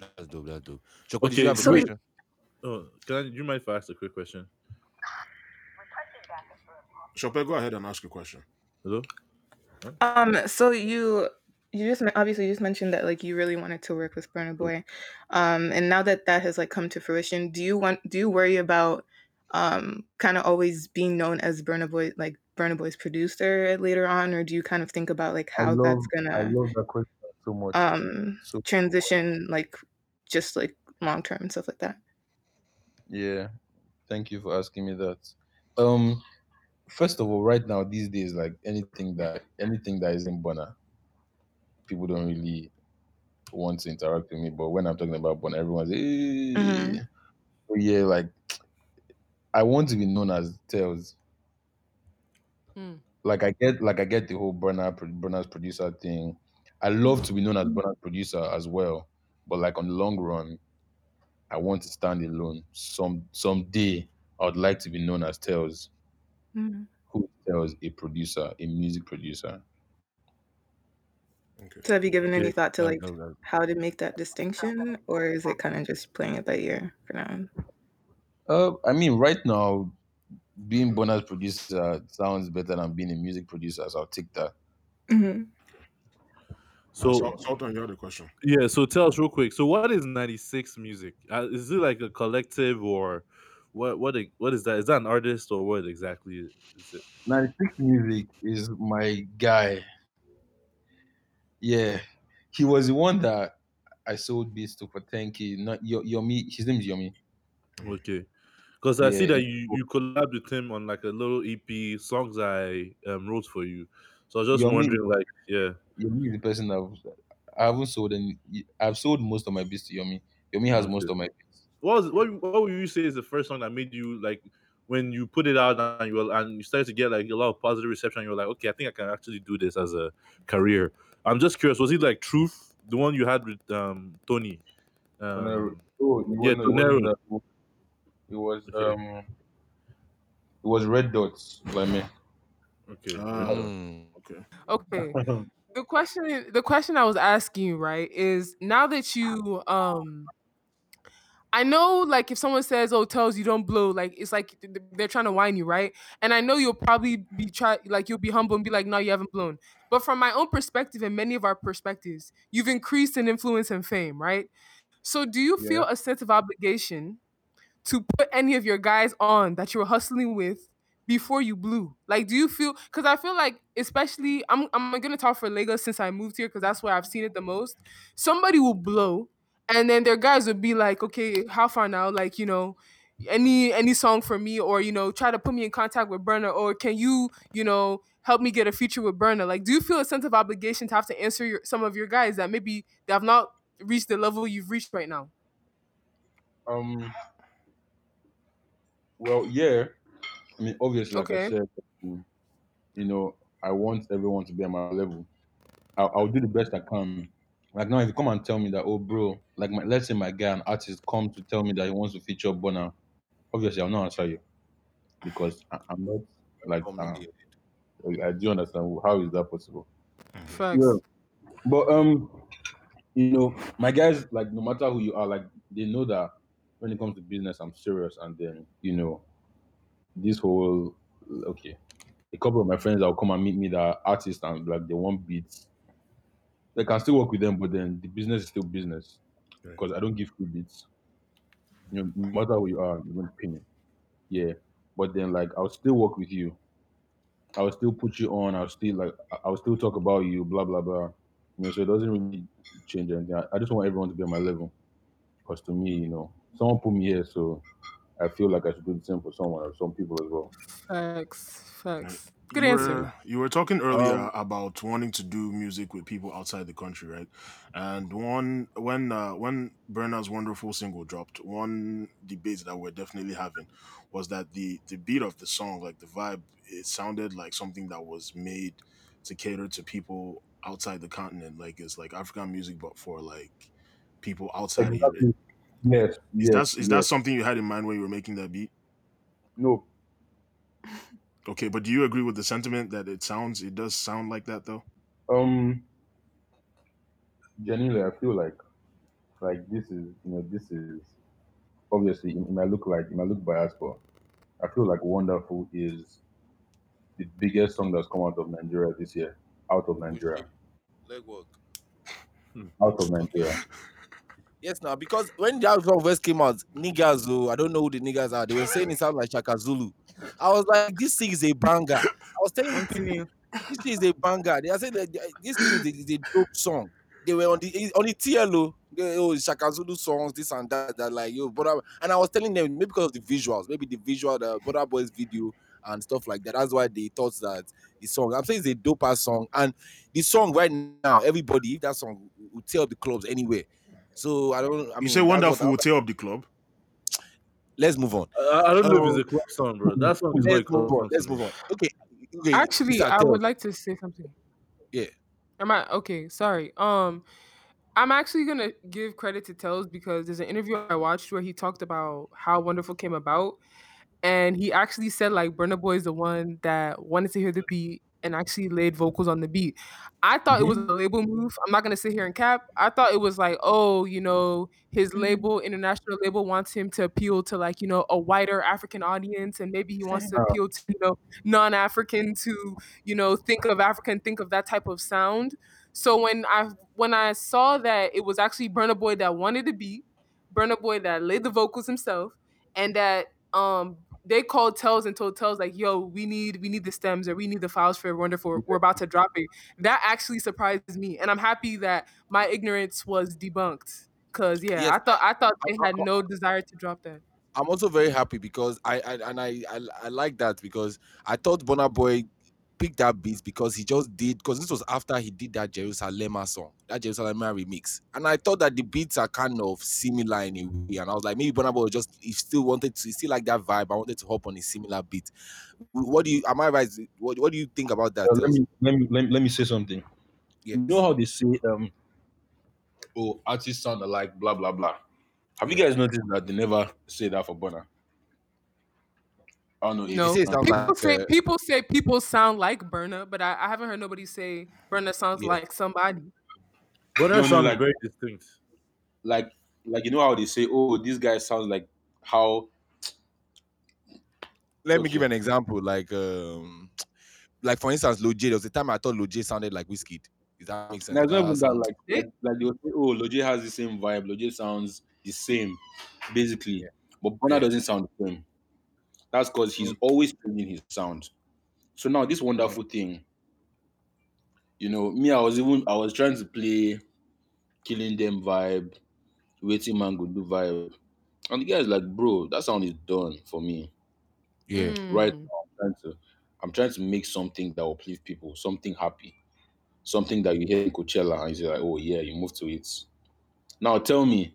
That's dope. That's dope. Choco, did you Okay, have a so- question? Oh, can I, do you mind if I ask a quick question? Chopper, go ahead and ask a question. Hello? Um, so you you just men- obviously you just mentioned that like you really wanted to work with Burna Boy, um, and now that that has like come to fruition, do you want do you worry about um kind of always being known as Burna Boy like Burna Boy's producer later on, or do you kind of think about like I how love, that's I gonna love that question so much. um so transition like just like long term and stuff like that? yeah, thank you for asking me that. Um, first of all, right now these days, like anything that anything that is in Burna, people don't really want to interact with me. But when I'm talking about Burna, everyone's hey. Mhm. So yeah, like I want to be known as Telz. Hmm. Like I get, like I get the whole Burna Burna's producer thing. I love to be known as Burna's producer as well. But like on the long run, I want to stand alone. Some someday I would like to be known as Telz. Mhm. Who is Telz? A producer, a music producer. Okay. So have you given any Okay, thought to That's like dope, that's- how to make that distinction, or is it kind of just playing it by ear for now? Uh, I mean, right now, being Burna's producer sounds better than being a music producer. So I'll take that. hmm So, So, Sultan, you had a question. yeah, so tell us real quick. So, what is 96 music? Uh, is it like a collective or what? What? What is that? Is that an artist or what exactly is it? 96 Music is my guy. Yeah, he was the one that I sold beats to for 10k. Not Yo- Yomi, his name is Yomi. Okay. Because I see that you you collabed with him on like a little EP songs I um, wrote for you. So I was just Yomi- wondering, like, yeah, Yomi is the person I've I haven't sold any. I've sold most of my beats to Yomi. Yomi has most of my beats. what was what what would you say is the first song that made you like when you put it out and you were, and you started to get like a lot of positive reception? You were like, okay, I think I can actually do this as a career. I'm just curious, was it like Truth, the one you had with um Tony? Tonero. Um, Oh, it yeah, wasn't- it wasn't Tonero. that. It was Okay. um, it was Red Dots by me. okay. Ah. Mm. Okay. Okay. the question the question I was asking you, right, is now that you um I know like if someone says, Oh, tells you don't blow, like it's like th- th- they're trying to whine you, right? And I know you'll probably be try like you'll be humble and be like, No, you haven't blown. But from my own perspective and many of our perspectives, you've increased in influence and fame, right? So do you feel a sense of obligation to put any of your guys on that you were hustling with before you blew? Like, do you feel? Because I feel like, especially, I'm I'm gonna talk for Lagos since I moved here because that's where I've seen it the most. Somebody will blow, and then their guys would be like, okay, how far now? Like, you know. Any any song for me, or you know, try to put me in contact with Burna, or can you, you know, help me get a feature with Burna? Like, do you feel a sense of obligation to have to answer your, some of your guys that maybe they have not reached the level you've reached right now? Um. Well, yeah. I mean, obviously, like I Okay. said, um, you know, I want everyone to be at my level. I'll, I'll do the best I can. Like now, if you come and tell me that, oh, bro, like my, let's say my guy, an artist, come to tell me that he wants to feature Burna, obviously I'll not answer you because I, I'm not like uh, Comedy. I do understand how is that possible. Facts. Yeah. But um, you know, my guys, like no matter who you are, like they know that when it comes to business, I'm serious. And then you know, this whole okay, a couple of my friends that will come and meet me that are artists and like they want beats. They can still work with them, but then the business is still business Right. because I don't give free beats. You know, no matter who you are, you're to pay me. Yeah, but then like I'll still work with you. I'll still put you on. I'll still like I- I'll still talk about you. Blah blah blah. You know, so it doesn't really change anything. I, I just want everyone to be on my level. Because to me, you know, someone put me here, so I feel like I should do the same for someone or some people as well. Facts. Facts. Good you answer. were you were talking earlier Um, about wanting to do music with people outside the country, right? And one when uh, when Burna's wonderful single dropped, one debate that we're definitely having was that the the beat of the song, like the vibe, it sounded like something that was made to cater to people outside the continent, like it's like African music, but for like people outside of it. Exactly. Yes, Is that yes, that something you had in mind when you were making that beat? No, Okay, but do you agree with the sentiment that it sounds it does sound like that though? um, genuinely, I feel like like this is you know this is obviously it might look like it might look biased, but I feel like "Wonderful" is the biggest song that's come out of Nigeria this year. Out of Nigeria, leg work. out of Nigeria. Yes, now because when that song first came out, niggas, oh, I don't know who the niggas are. They were saying it sounds like Shaka Zulu. I was like, this thing is a banger. I was telling Continue. this thing is a banger. They are saying that this thing is a, is a dope song. They were on the on the TLO, oh, they, oh, Shaka Zulu songs, this and that, that like yo, but and I was telling them maybe because of the visuals, maybe the visual, the Brother Boys video and stuff like that. That's why they thought that the song. I'm saying it's a dope ass song, and the song right now, everybody, if that song will tear up the clubs anywhere. So I don't. I you say that's what wonderful I- will tear up the club. let's move on. I, I don't know if Um, it's a club song, bro. That song is not a Let's club move on. song. Let's move on. Okay. okay Actually, I would like to say something. Yeah. Am I okay? Sorry. Um, I'm actually gonna give credit to Telz because there's an interview I watched where he talked about how Wonderful came about, and he actually said like Burna Boy is the one that wanted to hear the beat and actually laid vocals on the beat. I thought it was a label move. I'm not gonna sit here and cap. I thought it was like, oh, you know, his label, international label, wants him to appeal to like, you know, a wider African audience, and maybe he wants to appeal to, you know, non-African to, you know, think of African, think of that type of sound. So when I when I saw that it was actually Burna Boy that wanted the beat, Burna Boy that laid the vocals himself, and that um they called Telz and told Telz like, "Yo, we need we need the stems or we need the files for Wonderful. We're about to drop it." That actually surprised me, and I'm happy that my ignorance was debunked. Cause yeah, Yes, I thought I thought they had no desire to drop that. I'm also very happy because I, I and I, I I like that because I thought Burna Boy picked that beat because he just did because this was after he did that Jerusalem song, that Jerusalem remix, and I thought that the beats are kind of similar in a way, and I was like maybe Burna Boy just he still wanted to he still like that vibe. I wanted to hop on a similar beat. What do you am I right? What, what do you think about that? Uh, let me let me let me, let me say something. Yes. You know how they say um oh artists sound alike, blah blah blah. Have you guys noticed that they never say that for Burna? I don't know. if No, say people like, say uh, people say people sound like Burna, but I, I haven't heard nobody say Burna sounds Yeah. like somebody. But No, that no, sounds like- very distinct. like like you know how they say, oh, this guy sounds like how Let me give Okay. an example. Like um, like for instance, Loj. There was a time I thought Loj sounded like Whiskey. Does that make sense? No, it's Uh, that. sound- Like, like, like they will say, oh, Loj has the same vibe. Loj sounds the same, basically. But Burna Yeah. doesn't sound the same. That's because he's always changing his sound. So now this wonderful thing, you know, me, I was even I was trying to play killing them vibe, waiting man good do vibe. And the guy's like, bro, that sound is done for me. yeah. Right Mm. now, I'm trying to I'm trying to make something that will please people, something happy, something that you hear in Coachella and you're like, oh yeah, you move to it. Now tell me,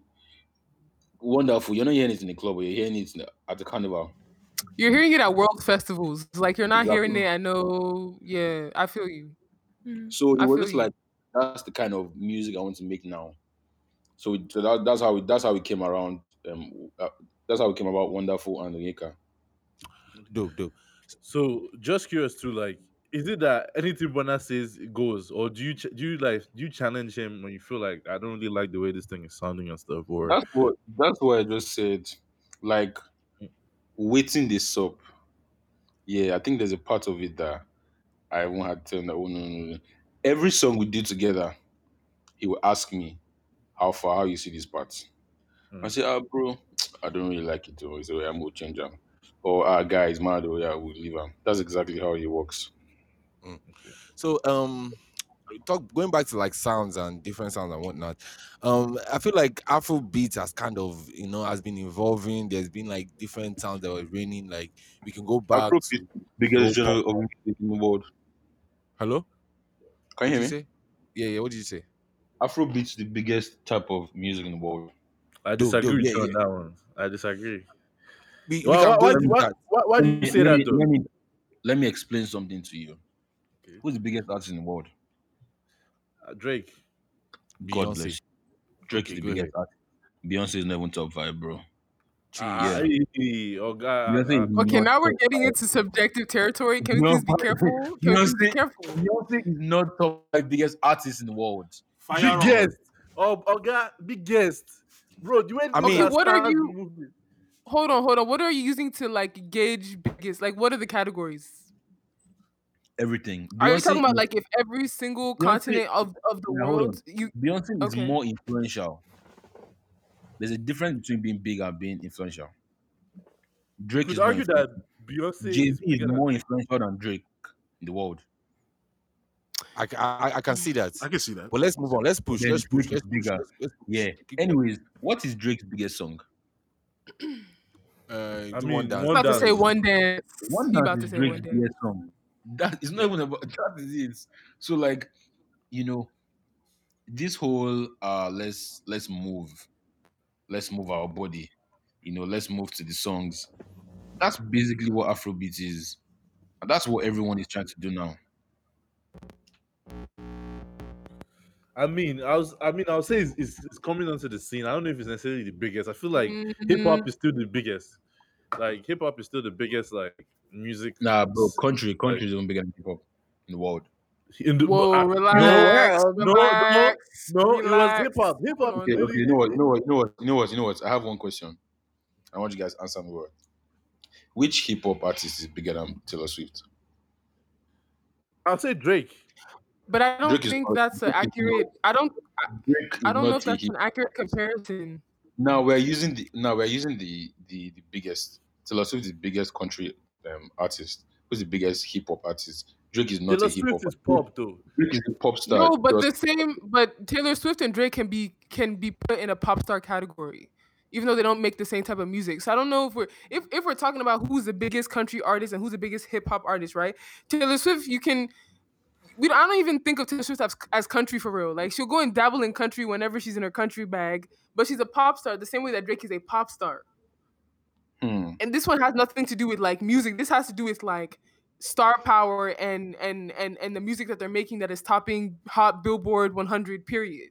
wonderful, you're not hearing it in the club, but you're hearing it in the, at the carnival. You're hearing it at world festivals. Like you're not hearing it. I know. Yeah, I feel you. Mhm. So I it was just you. like that's the kind of music I want to make now. So, so that, that's how we, that's how we came around. Um, uh, that's how we came about Wonderful and Onyeka. Dope, dope. So just curious too, like, is it that anything Burna says goes, or do you ch- do you like do you challenge him when you feel like I don't really like the way this thing is sounding and stuff, or That's what that's what I just said. Like waiting this up. Yeah, I think there's a part of it that I won't have to tell that. Oh no, no, no. Every song we do together, he will ask me how far, how you see this part. I Hmm. say, ah, bro, I don't really like it. Though. He say, "Oh, I'm gonna change him. Or ah, guy guys, mad. Oh yeah, we'll leave him. That's exactly how he works. So um, talk going back to like sounds and different sounds and whatnot. Um, I feel like Afro beats has kind of you know has been evolving. There's been like different sounds that were raining. Like we can go back Afrobeat, to biggest Go genre of music in the world. hello. Can you hear me? say? Yeah, yeah. What did you say? Afrobeat's the biggest type of music in the world. I disagree dope, with yeah, you on that one. I disagree. We, we Why, can why, why, why, why, why do you say let that me, though? let me, let me explain something to you. Okay. Who's the biggest artist in the world? Uh, Drake. God Beyonce. bless you. Drake Okay, is the biggest artist. Beyonce is not even top five, bro. Ah, Jeez. hey, oh God. Okay, now we're getting into subjective territory. Can we please be careful? Can we please be Beyonce, careful? Beyonce is not top five biggest artist in the world. Fire biggest. Oh, oh God, biggest. Bro, do you I mean- Okay, what are you- the? Hold on, hold on. What are you using to like gauge biggest? Like, what are the categories? Everything. Are you talking about like if every single Beyonce- continent of, of the Now, hold on. world you Beyonce is more influential. There's a difference between being big and being influential. You Drake could is more argue that. Beyonce Jay is Z is bigger than more influential than Drake in the world. I, I, I can see that. I can see that. But let's move on. Let's push. Then Let's push. Drake Let's push. bigger. Let's, let's push. Yeah. Keep going. Anyways, what is Drake's biggest song? Uh, I do mean, one dance. one about to say dance. one dance. One He about Dance to say Drake's one dance. biggest song. That is not even about that is it. So like, you know, this whole uh let's let's move, let's move our body, you know, let's move to the songs. That's basically what Afrobeat is. And that's what everyone is trying to do now. I mean, I was, I mean, I would say it's, it's, it's coming onto the scene. I don't know if it's necessarily the biggest. I feel like hip hop is still the biggest. Like hip hop is still the biggest, like music. Nah, bro, country, country is even bigger than hip hop in the world. In the, Whoa, I- relax, no, no, relax, no, no, it was hip hop. Hip hop. Okay, okay, you know what, you know what, you know what, you know what, you know what? I have one question. I want you guys to answer me. What? Which hip hop artist is bigger than Taylor Swift? I'll say Drake. But I don't Drake think that's an Drake is not- accurate. I don't. Drake is I don't know if that's an accurate comparison. Now we're using the now we're using the the, the biggest Taylor Swift is the biggest country um, artist. Who's the biggest hip hop artist? Drake is not Taylor a hip hop. Swift is pop though. Drake is a pop star. No, but the same. But Taylor Swift and Drake can be can be put in a pop star category, even though they don't make the same type of music. So I don't know if we're if, if we're talking about who's the biggest country artist and who's the biggest hip hop artist, right? Taylor Swift, you can. We don't, I don't even think of Taylor Swift as, as country for real. Like she'll go and dabble in country whenever she's in her country bag, but she's a pop star the same way that Drake is a pop star. Hmm. and this one has nothing to do with like music. This has to do with like star power and and and and the music that they're making that is topping hot Billboard 100. Period.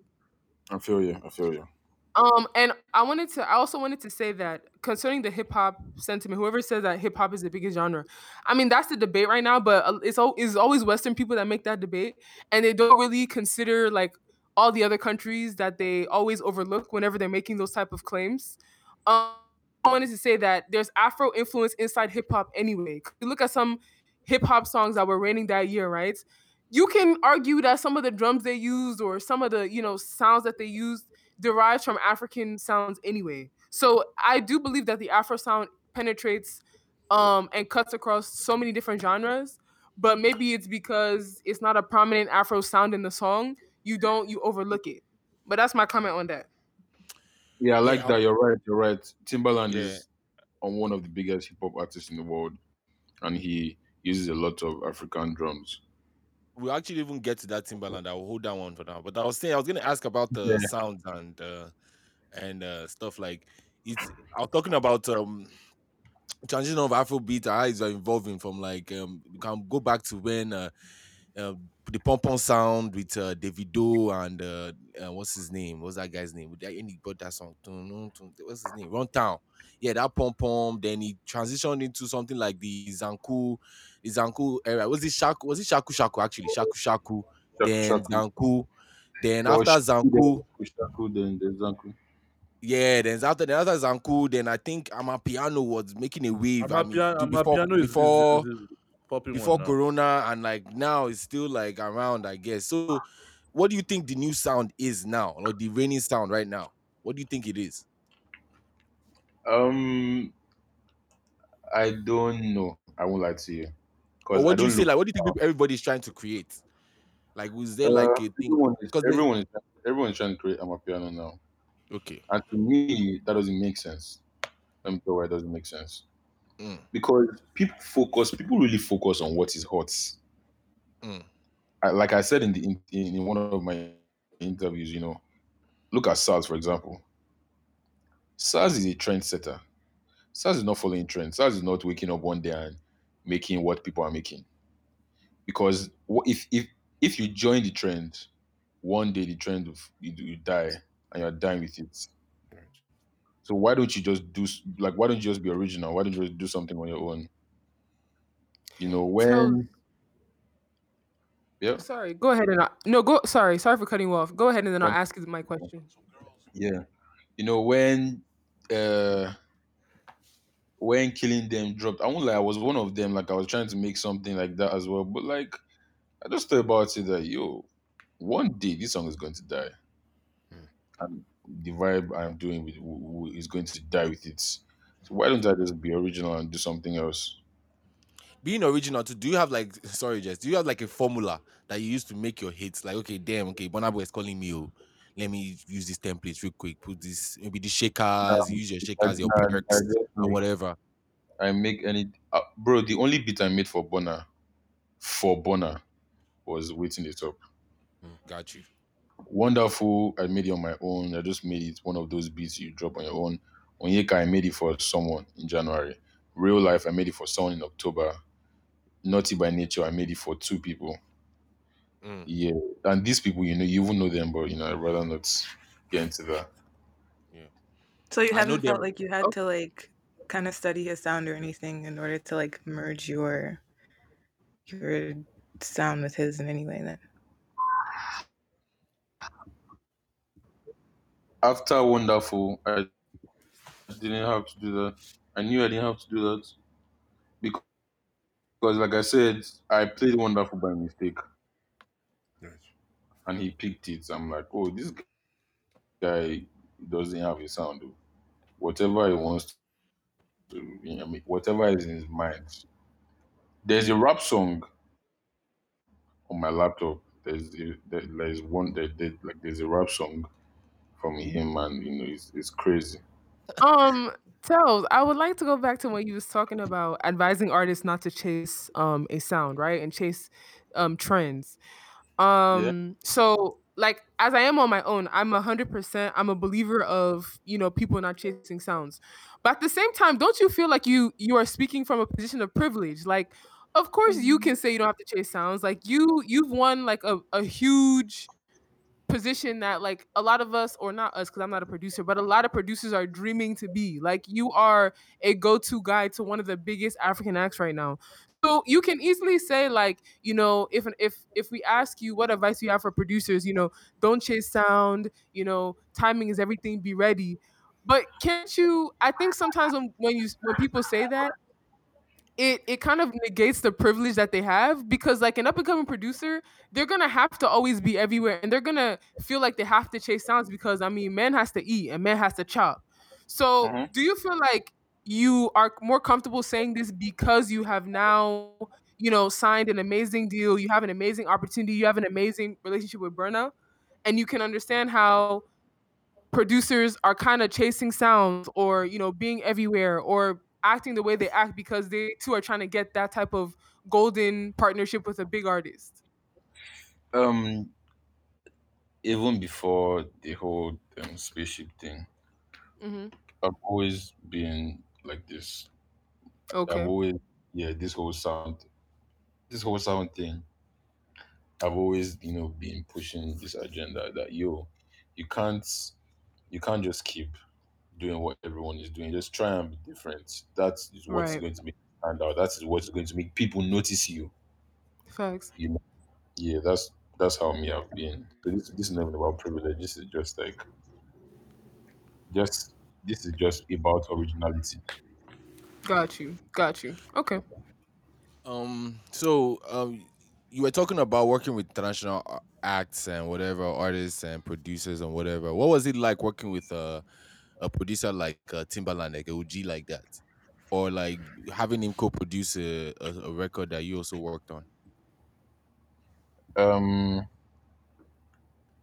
I feel you. I feel you. Um, and I wanted to. I also wanted to say that concerning the hip hop sentiment, whoever says that hip hop is the biggest genre, I mean that's the debate right now. But uh, it's al- it's always Western people that make that debate, and they don't really consider like all the other countries that they always overlook whenever they're making those type of claims. Um, I wanted to say that there's Afro influence inside hip hop anyway. You look at some hip hop songs that were raining that year, right? You can argue that some of the drums they used or some of the you know sounds that they used derives from African sounds anyway. So I do believe that the Afro sound penetrates um, and cuts across so many different genres. But maybe it's because it's not a prominent Afro sound in the song. You don't you overlook it. But that's my comment on that. Yeah, I like Yeah, that. You're right. You're right. Timbaland Yeah. is on one of the biggest hip hop artists in the world, and he uses a lot of African drums. We'll actually even get to that Timbaland. I will hold that one for now. But I was saying I was gonna ask about the Yeah. sounds and uh and uh stuff like it's I was talking about um transition of Afrobeat how it's evolving from like um you can go back to when uh, uh the pom pom sound with uh Davido and uh, uh what's his name? What's that guy's name? With that and he got that song. What's his name? Runtown. Yeah, that pom pom. Then he transitioned into something like the Zanku, the Zanku era. Was it Shaku? Was it Shaku Shaku actually? Shaku Shaku. Then Shaku. Zanku. Then There after Zanku, Shaku, then there's Zanku. yeah, then after then after Zanku, then I think Amapiano was making a wave. I mean, Amapiano, before is, before is, is, is popping before one. Corona, and like now it's still like around, I guess. So, what do you think the new sound is now, or the reigning sound right now? What do you think it is? Um, I don't know. I won't lie to you. Or Because what do you don't say? Like, what do you think everybody's trying to create? Like, was there Uh, like a thing? Because everyone is everyone is trying to create Amapiano now, okay, and to me that doesn't make sense. Let me tell you why it doesn't make sense. Mm. Because people focus, people really focus on what is hot. Mm. I, like I said in the in, in one of my interviews, you know, look at Sarz for example. Sarz is a trendsetter. Sarz is not following trends. Sarz is not waking up one day and making what people are making. Because if if if you join the trend, one day the trend will you, you die and you're dying with it. So why don't you just do s- like why don't you just be original? Why don't you just do something on your own? You know when yeah Sorry, go ahead and I, no go. Sorry, sorry for cutting you off. Go ahead and then I'll Um, ask you my question. yeah you know when uh when killing them dropped i won't lie i was one of them like i was trying to make something like that as well but like i just thought about it that yo one day this song is going to die and the vibe i'm doing with w- w- is going to die with it so why don't i just be original and do something else being original too, do you have like sorry, Jess, do you have like a formula that you use to make your hits? Like, okay, damn, okay, Burna Boy is calling me. Oh, let me use this template real quick. Put this maybe the shakers, use your I, shakers, your I, I perks, just or make, whatever. I make any uh, bro the only beat i made for Burna for Burna was waiting it up Mm, got you. Wonderful, I made it on my own. I just made it one of those beats you drop on your own. Onyeka, I made it for someone in January. Real life, I made it for someone in October. Naughty by nature, I made it for two people. Mm. Yeah, and these people, you know, you even know them, but you know, I'd rather not get into that. Yeah. So you I know haven't felt them. like you had to like kind of study his sound or anything in order to like merge your your sound with his in any way then. After Wonderful, I didn't have to do that. I knew I didn't have to do that because, because like I said, I played Wonderful by mistake. And he picked it. I'm like, oh, this guy doesn't have a sound. Whatever he wants to, you know, whatever is in his mind. There's a rap song on my laptop. There's a, there, there's one that there, like there's a rap song from him, and you know, it's, it's crazy. Um, Telz, I would like to go back to what you was talking about advising artists not to chase um a sound, right? And chase um trends. Um so like as I am on my own, I'm a hundred percent I'm a believer of, you know, people not chasing sounds. But at the same time, don't you feel like you you are speaking from a position of privilege? Like, of course you can say you don't have to chase sounds. Like you you've won like a, a huge position that like a lot of us or not us because i'm not a producer but a lot of producers are dreaming to be. Like you are a go-to guy to one of the biggest african acts right now. So you can easily say like you know if if if we ask you what advice you have for producers you know don't chase sound you know timing is everything be ready. But can't you i think sometimes when, when you when people say that it it kind of negates the privilege that they have because like an up and coming producer they're gonna have to always be everywhere and they're gonna feel like they have to chase sounds because i mean man has to eat and man has to chop so Mhm. do you feel like you are more comfortable saying this because you have now you know signed an amazing deal you have an amazing opportunity you have an amazing relationship with burna and you can understand how producers are kind of chasing sounds or you know being everywhere or acting the way they act because they too are trying to get that type of golden partnership with a big artist Um, even before the whole um, spaceship thing, mm-hmm. I've always been like this. Okay. I've always, yeah, this whole sound, this whole sound thing. I've always, you know, been pushing this agenda that yo, you can't, you can't just keep doing what everyone is doing. Just try and be different. That is what's Right. going to make you stand out. That is what's going to make people notice you. facts You know, yeah, that's that's how me I've been. So this this is not even about privilege. This is just like, just this is just about originality. got you got you okay Um, so um, you were talking about working with international a- acts and whatever artists and producers and whatever. What was it like working with a a producer like uh, Timbaland, like a OG like that, or like having him co-produce a, a, a record that you also worked on? Um.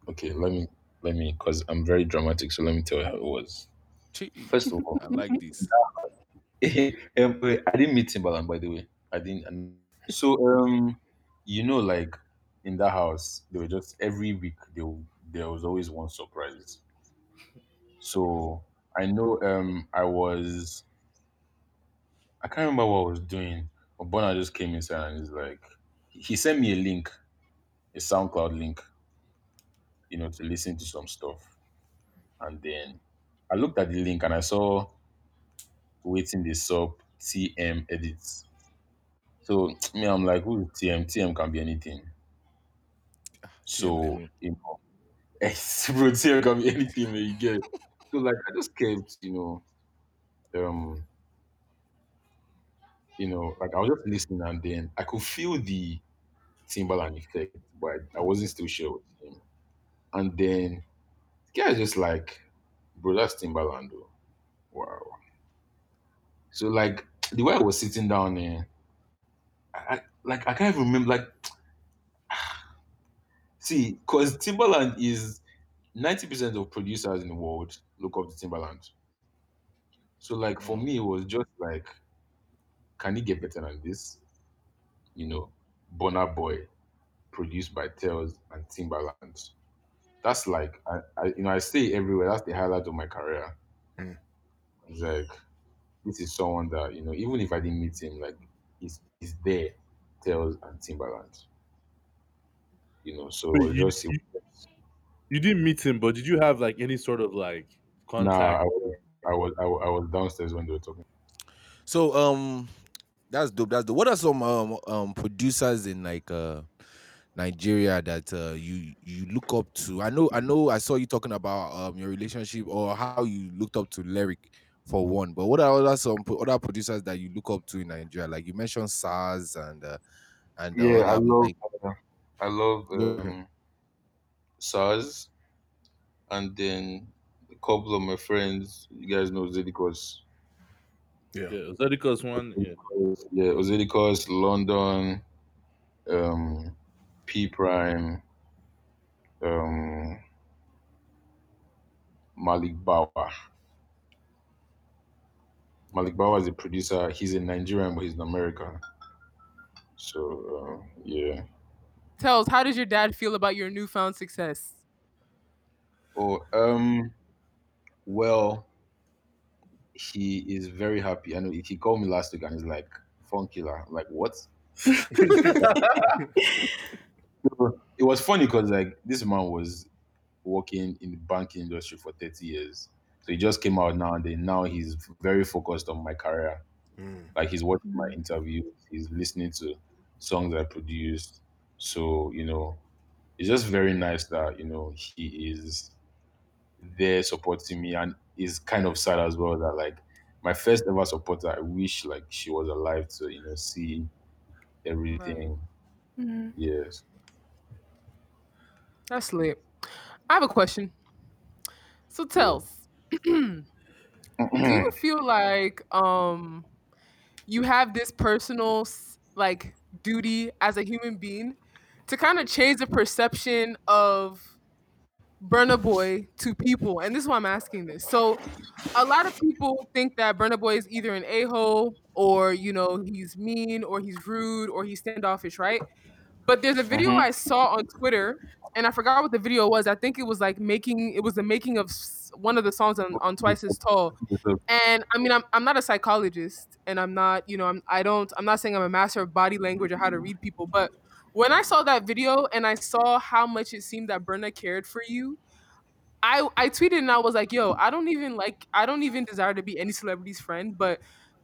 Okay. Let me. Let me. Cause I'm very dramatic. So let me tell you how it was. First of all, I like this. um, I didn't meet Timbaland by the way. I didn't. and- So um, you know, like in that house, they were just every week. They will- there was always one surprise. So I know um I was I can't remember what I was doing, but Burna just came inside and he's like he sent me a link, a SoundCloud link, you know, to listen to some stuff. And then I looked at the link and I saw waiting the sub TM edits. So me, I'm like, who is TM? TM can be anything. TM So you know, bro, TM can be anything you get. So like I just kept, you know, um, you know, like I was just listening and then I could feel the Timbaland effect, but I wasn't still sure it was him. And then the just like, bro, that's Timbaland though. Wow. So like the way I was sitting down there, I, I like I can't even remember like see, because Timbaland is 90% of producers in the world look up to Timbaland. So like for me it was just like, can he get better than this? You know, Burna Boy, produced by Telz and Timbaland. That's like I, I you know, I stay everywhere. That's the highlight of my career. Mm. It's like this is someone that, you know, even if I didn't meet him, like he's he's there, Telz and Timbaland. You know, so you, just you didn't meet him, but did you have like any sort of like nah, contact? I was I was I was, I was downstairs when they were talking. So um, that's dope. That's dope. What are some um um producers in like uh Nigeria that uh, you you look up to? I know I know I saw you talking about um your relationship or how you looked up to Lyric for one. But what are other some other producers that you look up to in Nigeria? Like you mentioned Sarz and uh, and the Yeah, I love like uh, I love Yeah. um Sarz and then a couple of my friends, you guys know Zedikos. Yeah. Yeah, Zedika's one. Yeah. Yeah, Ozedikos, London, um, P Prime, um, Malik Bawa. Malik Bawa is a producer. He's a Nigerian, but he's in America. So uh, yeah. Telz, how does your dad feel about your newfound success? Oh, um, well, he is very happy. I know he called me last week and he's like, "Phone killer." I'm like, what? It was funny because like this man was working in the banking industry for 30 years. So he just came out now and then now he's very focused on my career. Mm. Like he's watching my interviews, he's listening to songs I produced. So, you know, it's just very nice that, you know, he is there supporting me and is kind of sad as well that like my first ever supporter, I wish like she was alive to, you know, see everything. Mhm. Yes. That's lit. I have a question. So Telz, do you feel like um you have this personal s- like duty as a human being to kind of change the perception of Burna Boy to people? And this is why I'm asking this. So a lot of people think that Burna Boy is either an a-hole or you know he's mean or he's rude or he's standoffish, right? But there's a video Mhm. I saw on Twitter, and I forgot what the video was. I think it was like making it was the making of one of the songs on, on Twice as Tall. And I mean, I'm I'm not a psychologist, and I'm not you know I'm I don't I'm not saying I'm a master of body language or how to read people, but when I saw that video and I saw how much it seemed that Burna cared for you, I I tweeted and I was like, "Yo, I don't even like I don't even desire to be any celebrity's friend, but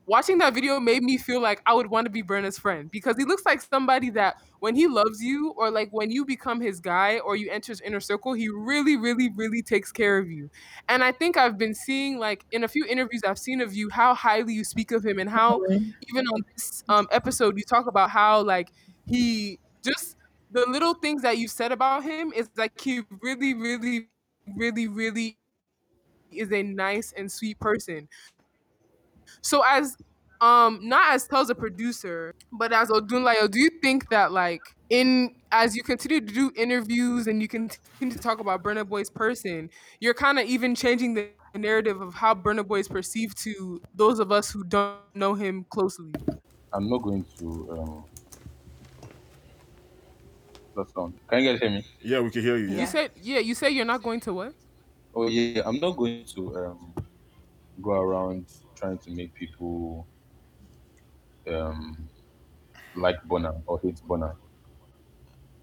watching that video made me feel like I would want to be Burna's friend because he looks like somebody that when he loves you or like when you become his guy or you enter his inner circle, he really really really takes care of you. And I think I've been seeing like in a few interviews I've seen of you how highly you speak of him and how even on this um episode you talk about how like he just the little things that you said about him is like he really really really, really is a nice and sweet person. So as um not as Telz a producer, but as Odunlayo, do you think that like in as you continue to do interviews and you continue to talk about Burna Boy's person, you're kind of even changing the narrative of how Burna Boy is perceived to those of us who don't know him closely? I'm not going to um that sound. Can you guys hear me? Yeah, we can hear you. You said yeah, you say you're not going to what? Oh yeah, I'm not going to um go around trying to make people um like Burna or hate Burna.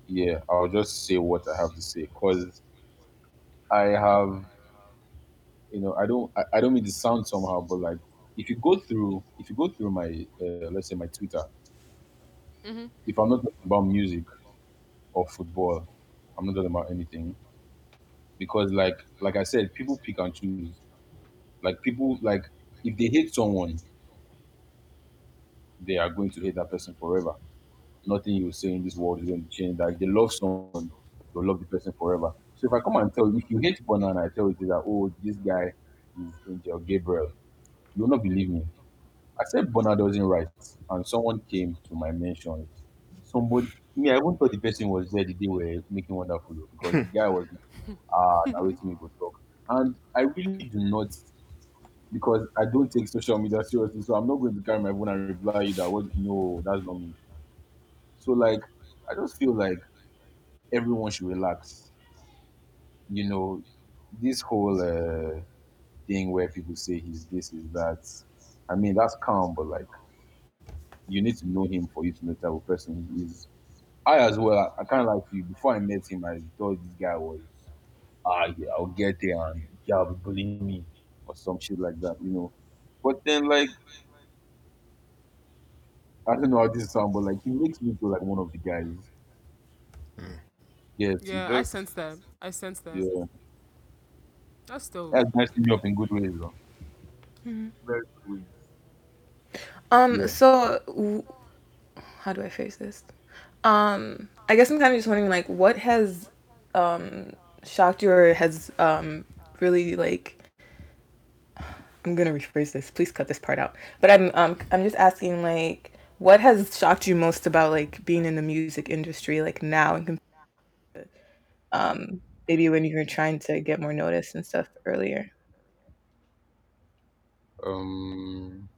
Yeah, I'll just say what I have to say because I have, you know, I don't, I, I don't mean to sound somehow, but like if you go through, if you go through my, uh, let's say my Twitter, Mhm. if I'm not talking about music or football, I'm not talking about anything because like, like I said, people pick and choose. Like people, like if they hate someone, they are going to hate that person forever. Nothing you say in this world is going to change. Like they love someone, they'll love the person forever. So if I come and tell you, if you hate Burna and I tell you that, oh, this guy is Angel Gabriel, you'll not believe me. I said Burna doesn't write, and someone came to my mentions. Somebody, me, I even thought the person was there the day we were making wonderful because the guy was ah narrating me go talk, and I really do not because I don't take social media seriously. So I'm not going to carry my phone and reply you that what no, that's not me. So like, I just feel like everyone should relax. You know, this whole uh, thing where people say he's this, is that. I mean, that's calm, but like, you need to know him for you to know the type of person he is. I as well, I, I kind of like you. Before I met him, I thought this guy was, ah, yeah, I'll get there and yeah, will be bullying me or some shit like that, you know. But then, like, I don't know how this sounds, but like, he makes me feel like one of the guys. Yeah, he Yeah, I just, sense that. I sense that. yeah, That's dope. that's messing me up in good ways, though. Very good ways. Um, Yeah. so w- how do I face this? Um, I guess I'm kind of just wondering, like, what has um shocked you or has um really like I'm gonna rephrase this. Please cut this part out. But I'm um I'm just asking like what has shocked you most about like being in the music industry like now and um maybe when you were trying to get more notice and stuff earlier. Um,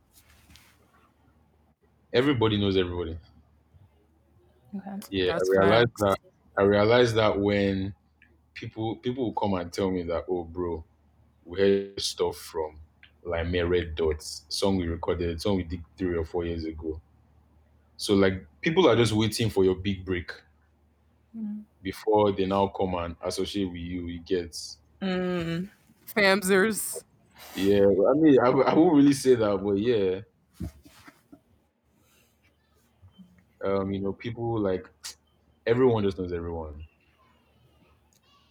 everybody knows everybody. Okay. Yeah, That's I realized facts. that. I realized that when people people will come and tell me that, oh, bro, we heard stuff from like me Red Dots song we recorded, song we did three or four years ago. So like people are just waiting for your big break before they now come and associate with you. You get Mm, Famzers. yeah. I mean, I, I won't really say that, but yeah. Um, you know, people like everyone just knows everyone.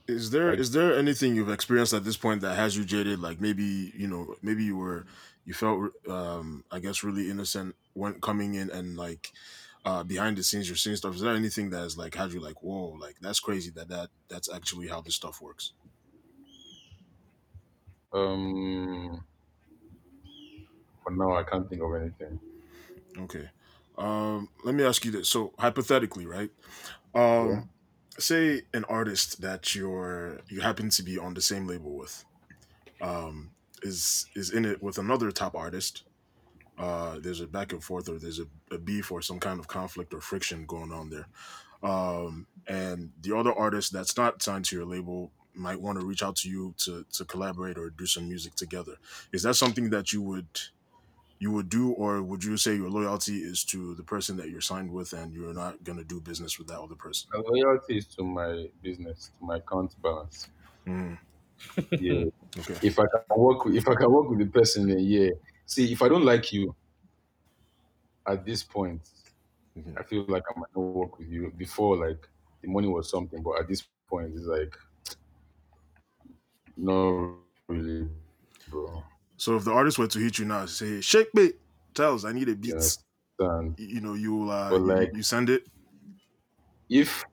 Is there Like is there anything you've experienced at this point that has you jaded? Like maybe you know maybe you were you felt um I guess really innocent when coming in and like uh behind the scenes you're seeing stuff. Is there anything that has like had you like whoa like that's crazy that that that's actually how this stuff works? um, for now, I can't think of anything. Okay. Um, let me ask you this. So hypothetically, right? Yeah. Um, say an artist that you're you happen to be on the same label with, um, is is in it with another top artist. Uh, there's a back and forth, or there's a, a beef, or some kind of conflict or friction going on there. Um, and the other artist that's not signed to your label might want to reach out to you to to collaborate or do some music together. Is that something that you would you would do, or would you say your loyalty is to the person that you're signed with, and you're not gonna do business with that other person? My loyalty is to my business, to my account balance. Mm, Yeah. okay. if I can work with if I can work with the person, then yeah. See, if I don't like you at this point, Mhm. I feel like I might not work with you. Before, like the money was something, but at this point, it's like no, really, bro. So if the artist were to hit you now, and say, "Shake me, Telz I need a beat," understand? you, know, you will uh, you, like, you send it. if.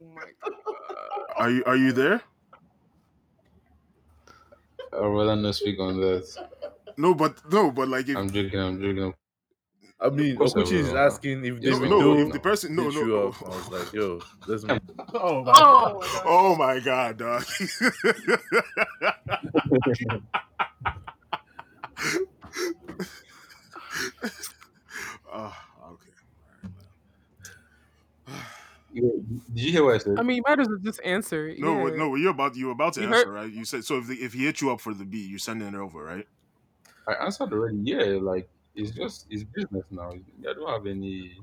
Are you are you there? I'd rather not speak on that. No, but no, but like if I'm joking. I'm joking. I mean, course Okuchi is asking if No, David no, Doe if the person no hit you no up. I was like, yo, let's make oh my Oh, God. oh my god, dog. Ah, okay. Did you hear what I said? I mean, you might as well just answer. No, yeah. wait, no, you're about you were about to You answer, heard- right? You said so if the, if he hit you up for the beat, you're sending it over, right? I answered already. Yeah, like it's just it's business now. I don't have any,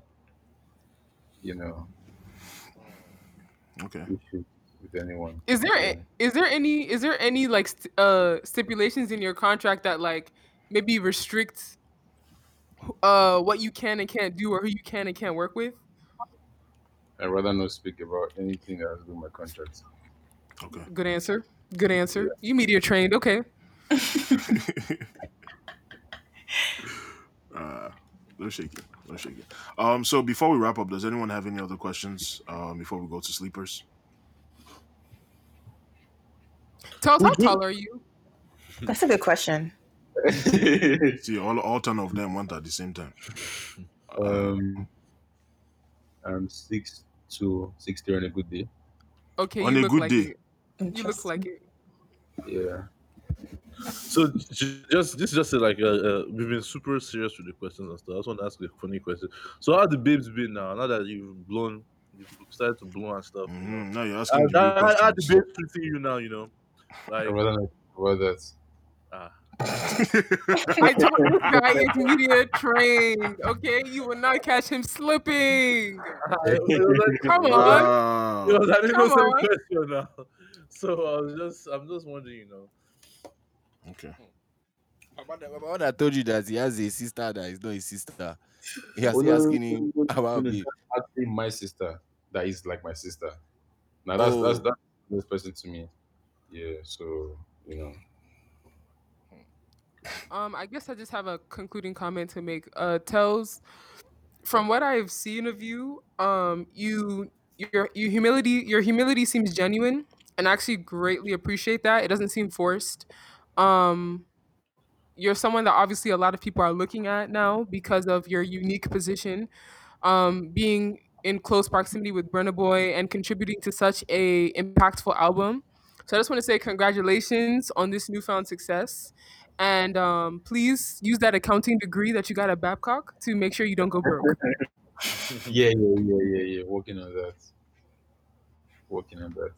you know, Okay. issue with anyone. Is there Yeah. a, is there any is there any like st- uh stipulations in your contract that like maybe restrict uh what you can and can't do or who you can and can't work with? I'd rather not speak about anything that has to do with my contract. Okay. Good answer. Good answer. You media trained. Okay. uh, no shaking, no shaking. Um, so before we wrap up, does anyone have any other questions? Um, before we go to sleepers. Tell us how tall are you? That's a good question. See, all all ten of them went at the same time. um, I'm six two, six three on a good day. Okay, On you a look good like day. it. You look like it. Yeah. So just this is just a, like uh, uh, we've been super serious with the questions and stuff. I just want to ask a funny question. So how the babes been now? Now that you've blown, you've started to blow and stuff. You know? Mhm, No, you're asking the real how, how the babes treating you now? You know, like I'd rather not speak about that. ah, I told this guy is media trained. Okay, you will not catch him slipping. like, Come on. Wow. it was an Come innocent on. question now. So I was just, I'm just wondering, you know. Okay. About the- about what I told you that he has a sister that is not his sister. He has Oh, no, asking no, him no, no, about me. Actually, my sister that is like my sister. Now that's that's Oh. that's this person to me. Yeah. So you know. Um, I guess I just have a concluding comment to make. Uh, Telz from what I've seen of you, um, you your your humility your humility seems genuine, and I actually greatly appreciate that. It doesn't seem forced. Um, you're someone that obviously a lot of people are looking at now because of your unique position, um, being in close proximity with Burna Boy and contributing to such a impactful album. So I just want to say congratulations on this newfound success. And um, please use that accounting degree that you got at Babcock to make sure you don't go broke. Yeah, yeah, yeah, yeah, yeah. Working on that. Working on that.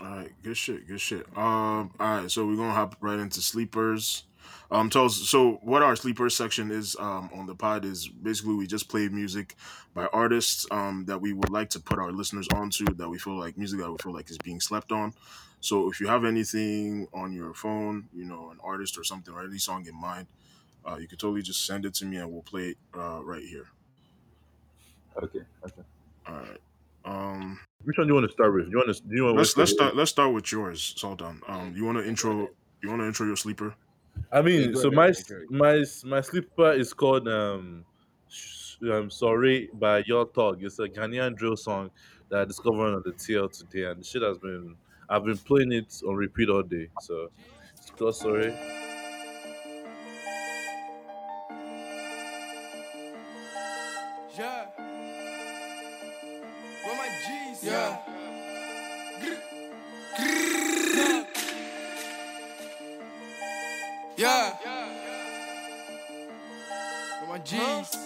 All right, good shit, good shit. Um, all right, so we're gonna hop right into sleepers. Um, tell us. So, what our sleepers section is um on the pod is basically we just play music by artists um that we would like to put our listeners onto that we feel like music that we feel like is being slept on. So, if you have anything on your phone, you know, an artist or something or any song in mind, uh, you could totally just send it to me and we'll play it uh right here. Okay. Okay. All right. Um, Which one do you want to start with? You want to? Do you want let's let's start let's start with yours, Sultan. Um, you want to intro? You want to intro your sleeper? I mean, so my my my sleeper is called um, Sh- um sorry by Yaw Tog. It's a Ghanaian drill song that I discovered on the TL today, and the shit has been I've been playing it on repeat all day. So it's called Sorry. Yeah. Yeah. Where my G's?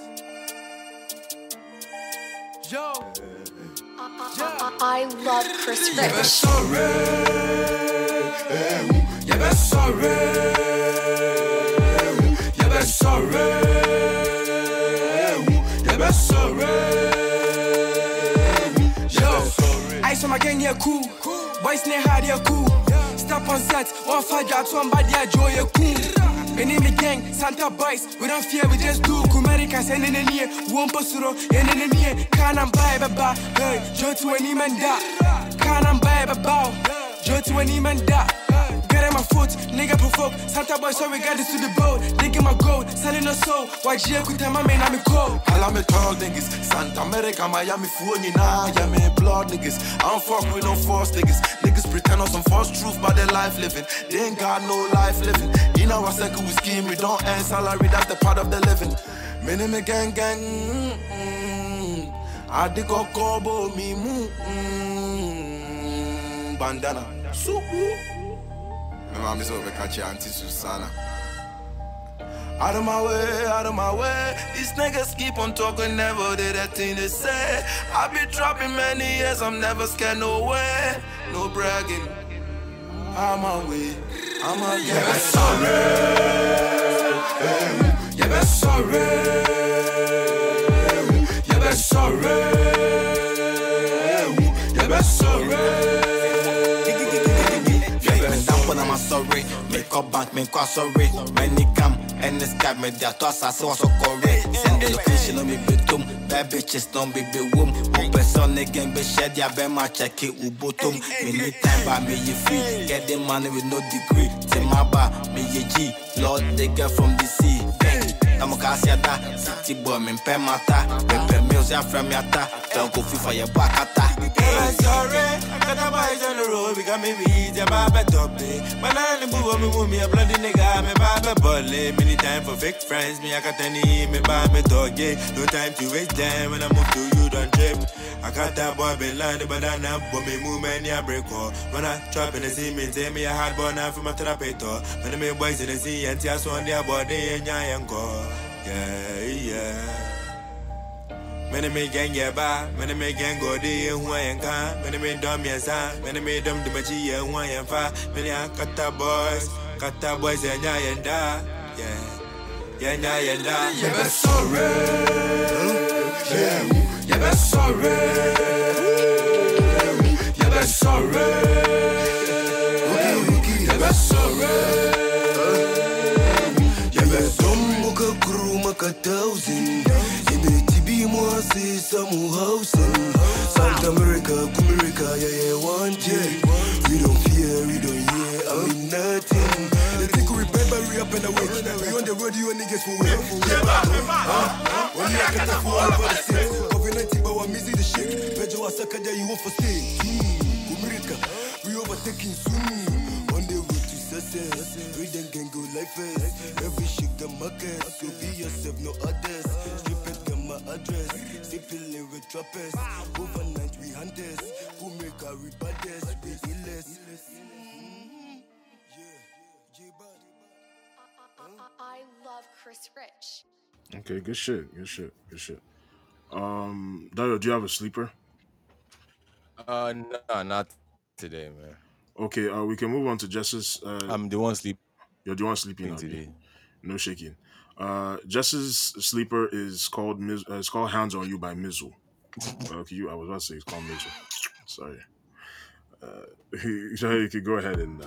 Yo. I love Chris Yeah, sorry. Yeah, sorry. Yeah, sorry. Yeah, sorry. Ice on my gang, yeah, cool. Boys near hard, yeah, cool. Step on set, one fight, got one body, yeah, joy, yeah, cool. The gang, Santa boys, we don't fear, we just do. Kumerica, send in the near, one posuro, in the near, can I'm by, baba. Hey, Joe to any man da. Can I'm by, baba. Joe to any man da. Get in my foot, Nigga provoke, Santa boy, sorry, got this to the boat. Nigga my gold, selling a soul. YG, quick time, I mean, I'm a cold. All I'm a tall niggas, Santa America, Miami, Fuji, nah, yeah, me blood niggas. I don't fuck with no false niggas. Niggas pretend on some false truth about their life living. They ain't got no life living. You know, I said, we scheme, we don't earn salary, that's the part of the living. Minimum gang gang, mm-mm. I dig a kobo, me, mm-mm. bandana. So, my mom is over catch your auntie Susanna. Out of my way, out of my way. These niggas keep on talking, never did that thing they say. I've been trapping many years, I'm never scared, no way. No bragging. I'm on way, I'm on yeah, yeah, sorry. Yeah, sorry. Yeah, sorry. Yeah, sorry. I'm sorry. Make up bank, make up sorry. Many come and the sky, me their thoughts are so so correct. Send the location on me betum. Bad bitches don't be be womb. Open son again, be shed ya be my check it ubotum. Many time by me you free. Get the money with no degree. Say my bar, me ye G. Lord, they get from the sea. Bang. Tamo kasiada, city boy, me pe mata. Pepe mills ya from yata. Don't go for your back ata. Yeah, sorry. I the boys on the road, we got me weed, yeah, my bad top Man, I ain't boo me, boo me, a bloody nigga, me bad bully. Many time for fake friends, me, I got any, me bad me dog, yeah. No time to waste time when I move to you, don't trip. I got that boy, be lying, but I but me move, man, yeah, break all. When I trap in the sea, me, tell me a hard boy, now from my therapeutor. When I make boys in the sea, and tears on their body, and yeah, and go. Yeah, yeah. Many me gang yeah ba, many me gang go di who I am can, many me dumb yes many me dumb the machi who I am fa, many a kata boys, kata boys and ya and da, yeah, yeah yeah yeah. Yeah, but sorry, yeah, yeah, but sorry, yeah, but sorry, asi housing. South America, Kumerica, yeah yeah one day. We don't fear, we don't hear, I mean nothing. They think we remember we up and away. We on the road, you niggas for real. When you get the four over the six, COVID-19, but I'm easy to shake. Pedro Asaka, you want for stay. Hmm, Kumerica, we overtaking soon. On the road to success, we then can go like fast. Every shit the market, so be yourself, no others. Address. Simply with droppers. Overnight, we hunters. Who make our baddest, we illest. I love Chris Rich. Okay, good shit. Good shit. Good shit. Um, Dario, do you have a sleeper? Uh, no, not today, man. Okay, uh, we can move on to Justice. Uh, I'm the one sleep you're the one sleeping now, today. No shaking. Uh, Jess's sleeper is called Miz- uh, it's called Hands on You by Mizzle. okay, you I was about to say it's called Mizzle. Sorry. Uh, you, you could go ahead and, uh,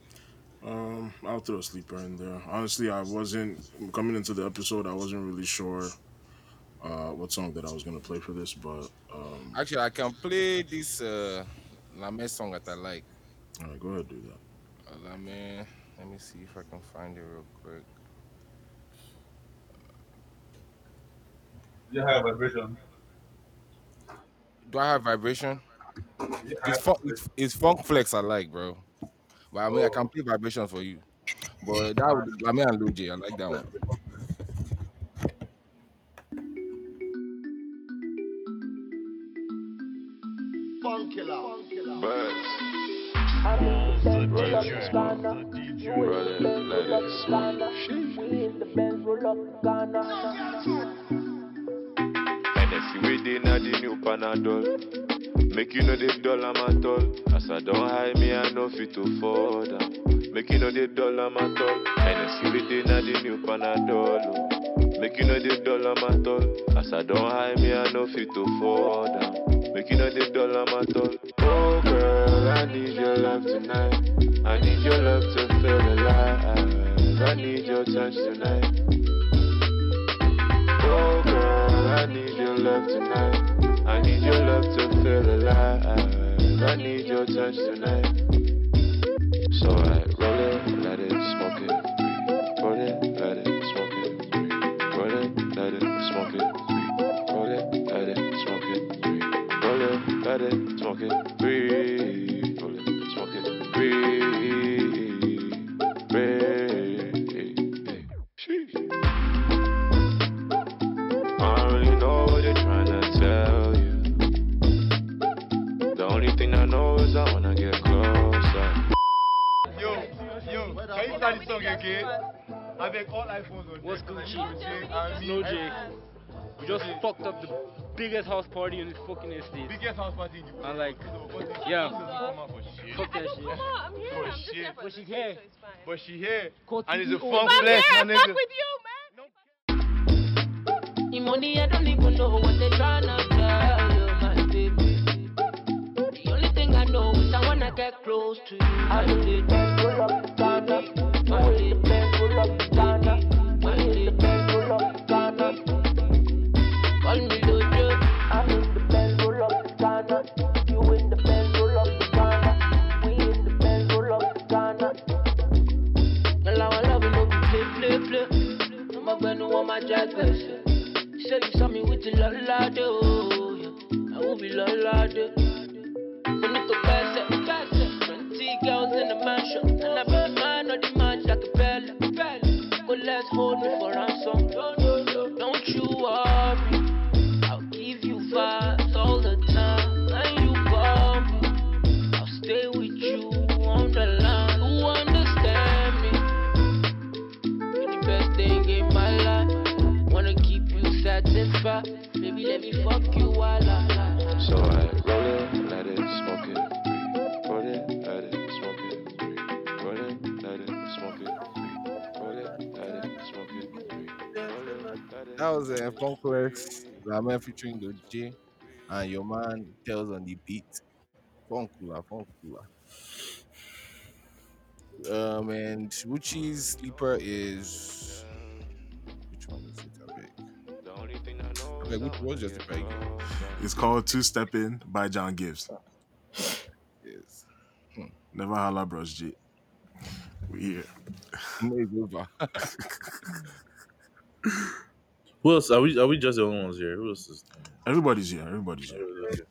Um, I'll throw a sleeper in there. Honestly, I wasn't coming into the episode. I wasn't really sure uh, what song that I was gonna play for this, but um, Actually, I can play this uh Lame song that I like. all right, go ahead, do that. Uh, Lame, let me see if I can find it real quick. You have vibration. Do I have vibration? It's funk, it's, it's funk flex I like, bro. But I mean, I can play vibration for you. But that would be Lame and Luje, I like that one. Hennessy within a the new Panadol. Make you know the dollar at all. As I don't hide me, I know fit to fall down. Make you know the dollar at all. Hennessy within a the new Panadol. oh. Make you know the dollar at all. As I don't hide me, I know fit to fall down. Make you know the dollar at all. Oh girl, I need your love tonight. I need your love to feel alive. I need your touch tonight. Oh girl, I need your love tonight. I need your love to feel alive. I need your touch tonight. So I roll it, let it, smoke it. Roll it, let it, smoke it. Roll it, let it, smoke it. Roll it, let it, smoke it. Roll it, let it, smoke it, breathe. Roll it, smoke it, breathe. You start the again? Avec all iPhones on What's. Gucci? I mean, J. We just Okay. fucked up the biggest house party in this fucking estate. Biggest house party in the world. And like, But the yeah. house doesn't come out for shit. Fuck that shit. For shit. But she here. But she here. Go And it's a to fun the- flex, my nigga. The money, I don't even know what they're trying to tell you, my baby. The only thing I know is I wanna get close to you. I need the roll up Ghana. I need the up Ghana. I need the roll up Ghana. Call me Dojo. I need the Benz roll up Ghana. You in the Benz roll up Ghana. We in the Benz roll up Ghana. Girl, I want love you, no play, play, play. I'm a brand new my jack version. Say you saw me with the la la do. I will be la. That was uh, Funk Flex, Lame featuring Luje, and your man Telz on the beat. Funk cooler, funk cooler. Um, and Ruchi's sleeper is which one is it? I beg. The only thing I beg, which was just a beg. It's called Two Step In by John Gibbs. Yes. Never holla, bros. G. We here. It's over. Who else? Are we? Are we just the only ones here? Who else is? Everybody's here. Everybody's here.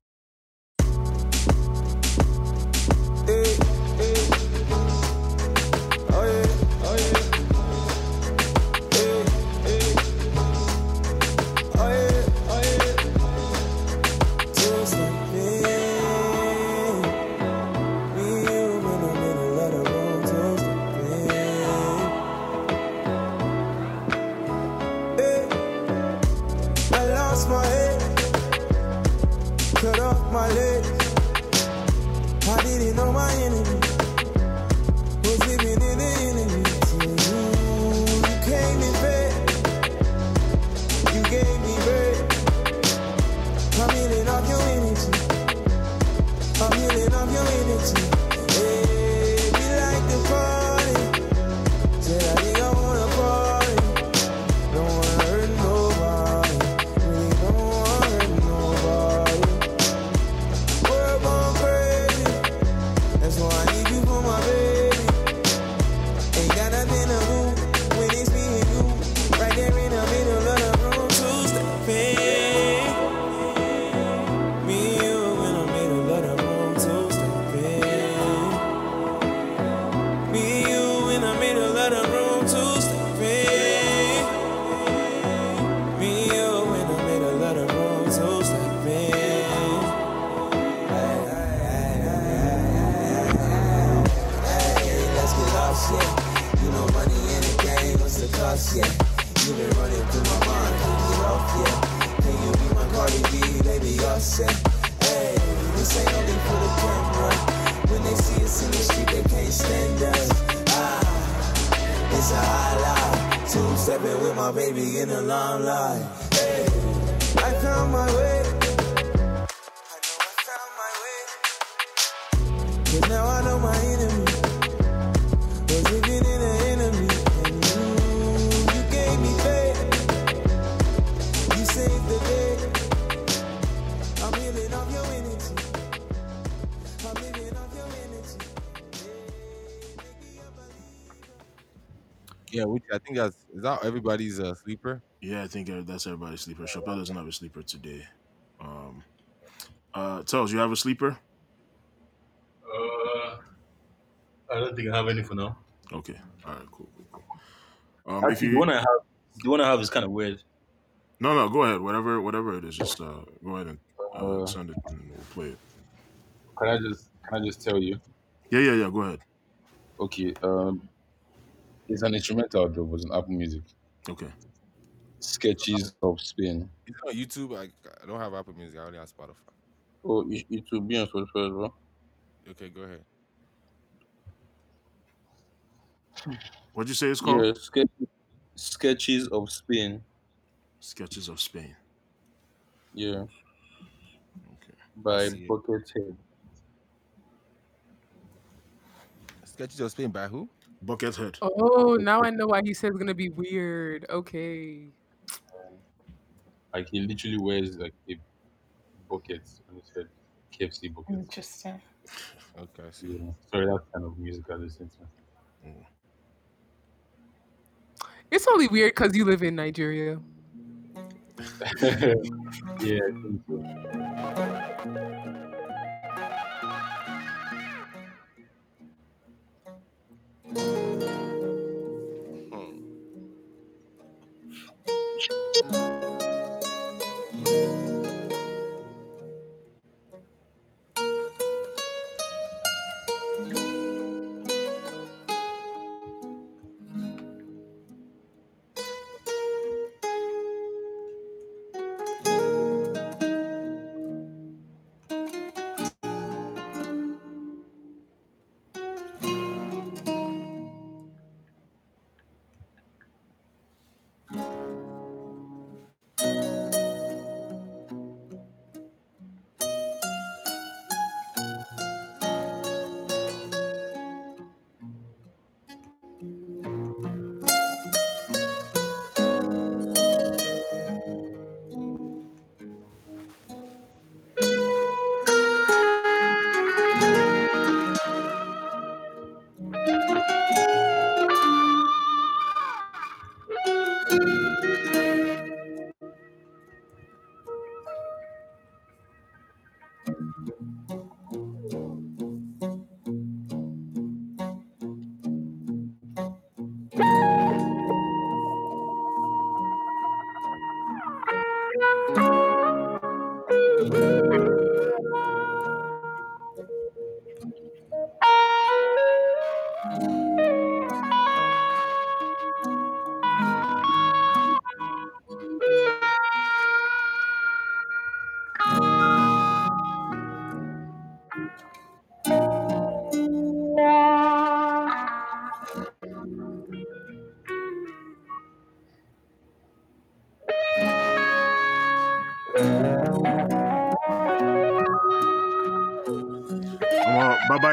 Think that's is that everybody's uh, sleeper. Yeah, I think uh, that's everybody's sleeper. Chappelle doesn't have a sleeper today. Um, uh, Telz, you have a sleeper? Uh, I don't think I have any for now. Okay. All right. Cool. Cool. cool. Um, if Actually, you want to have, you want to have is kind of weird. no, no, go ahead. Whatever, whatever it is, just uh, go ahead and uh, Uh, send it, and we'll play it. Can I just can I just tell you? Yeah, yeah, yeah. Go ahead. Okay. Um, it's an instrumental though. It was on Apple Music. Okay. Sketches of Spain. It's on YouTube. I, I don't have Apple Music. I only have Spotify. Oh, it, it will be on Spotify as well. Okay, go ahead. Hmm. What'd you say it's called? Yeah, sketch, sketches of Spain. Sketches of Spain. Yeah. Okay. By see it. Buckethead. Sketches of Spain by who? Buckethead. Oh, now I know why he said it's gonna be weird. Okay. Um, like he literally wears like a bucket on his head. KFC bucket. Interesting. Okay, I see. Yeah. Sorry, that's kind of music I listen to. Mm. It's only weird because you live in Nigeria. yeah,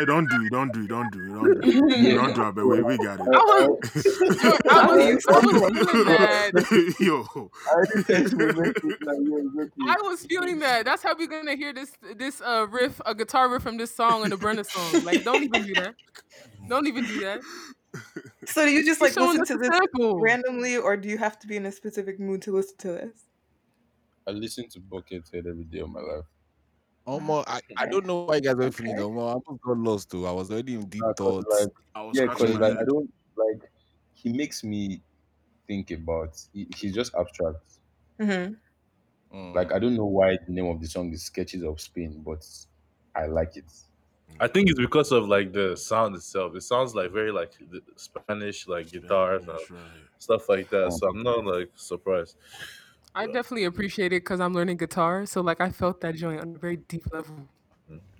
Don't do, it, don't do, it, don't do, it, don't do, it. don't do. But we, we got it. I was, I was, I was feeling that. Yo, I didn't text me message like, yo. I was feeling that. That's how we're gonna hear this this uh riff, a guitar riff from this song and the Burna song. Like, don't even do that. Don't even do that. So do you just like listen to this sample. randomly, or do you have to be in a specific mood to listen to this? I listen to Buckethead every day of my life. Omo, I, I don't know why you guys were feeling Omo. I almost got lost too. I was already in deep Uh, 'cause, thoughts. like, I was yeah, because my like I don't like he makes me think about. He, he's just abstract. Mm-hmm. Mm. Like I don't know why the name of the song is Sketches of Spain, but I like it. I think it's because of like the sound itself. It sounds like very like the Spanish like guitars and Spanish, right. stuff like that. So I'm not like surprised. I definitely appreciate it because I'm learning guitar. So like I felt that joint on a very deep level.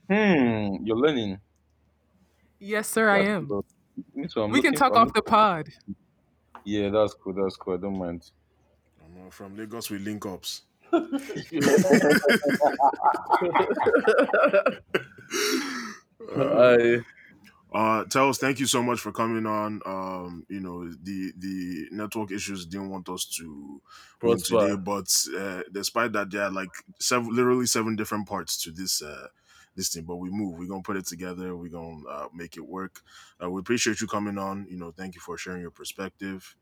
Hmm, you're learning. Yes, sir, I am. cool. Me too, I'm We can looking- talk I'm off the pod. Yeah, that's cool. That's cool. I don't mind. I'm uh, from Lagos with link ups. I Uh, Telz, thank you so much for coming on. Um, you know, the the network issues didn't want us to today, but uh, despite that, there are like seven, literally seven different parts to this uh this thing. But we move. We're gonna put it together. We're gonna uh, make it work. Uh, we appreciate you coming on. You know, thank you for sharing your perspective.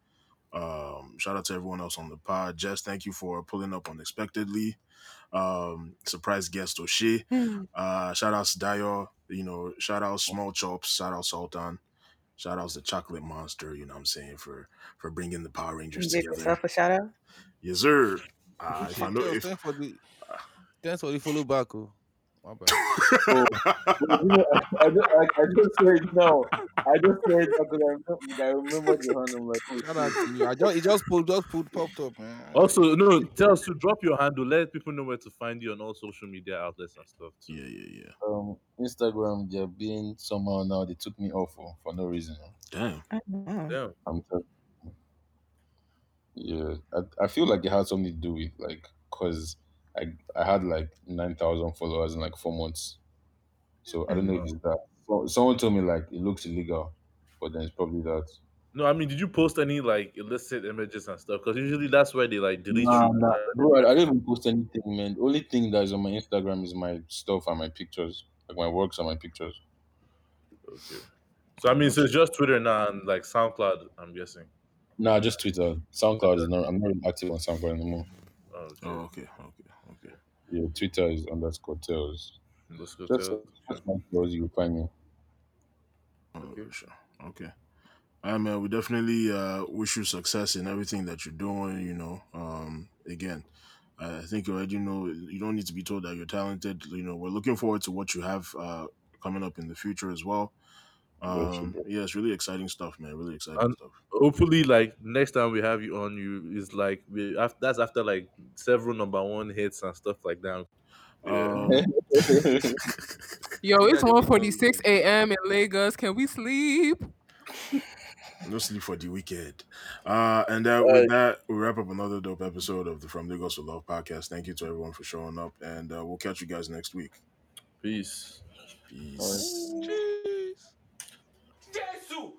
Um, shout out to everyone else on the pod. Jess, thank you for pulling up unexpectedly. Um, surprise guest O'Shea. Uh, shout out to Dio, you know, shout out Small Chops, shout out Sultan, shout outs to Chocolate Monster, you know what I'm saying, for for bringing the Power Rangers give together. yourself a shout out. Yes, sir. Uh, if I know Thanks, if thanks for the thanks for the follow back. Oh. My bad. I, I, just, I, I just said no. I just said because I remember, I remember the hand. I'm like, oh, Shout out to you. I just it just pulled just pulled popped up, man. also no tell us to drop your handle. Let people know where to find you on all social media outlets and stuff. Too. Yeah, yeah, yeah. um, Instagram, they're being somehow now. They took me off for, for no reason. Damn. Wow. Yeah. I'm telling Yeah, I, I feel like it has something to do with like because I I had like nine thousand followers in like four months, so I don't know if mm. it's that. So, someone told me like it looks illegal, but then it's probably that. No, I mean, did you post any like illicit images and stuff? Because usually that's where they like delete Nah, you. nah, bro, I, I don't even post anything, man. The only thing that is on my Instagram is my stuff and my pictures, like my works and my pictures. Okay. So I mean, so it's just Twitter now and like SoundCloud. I'm guessing. Nah, just Twitter. SoundCloud is not. I'm not really active on SoundCloud anymore. Oh, okay. Oh, okay, okay, okay. Yeah, Twitter is underscore go. Just, just my tails, you find me. For sure. Okay. Right, man. We definitely uh, wish you success in everything that you're doing. You know, um, again, I think you already know you don't need to be told that you're talented. You know, we're looking forward to what you have uh, coming up in the future as well. Got you, Um, yeah, it's really exciting stuff, man. Really exciting And stuff. hopefully, like next time we have you on, you is like we after that's after like several number one hits and stuff like that. Um, Yo, it's 1:46 a.m. in Lagos. Can we sleep? no sleep for the weekend. Uh, and that, with that, we wrap up another dope episode of the From Lagos to Love podcast. Thank you to everyone for showing up, and uh, we'll catch you guys next week. Peace. Peace. Extenso!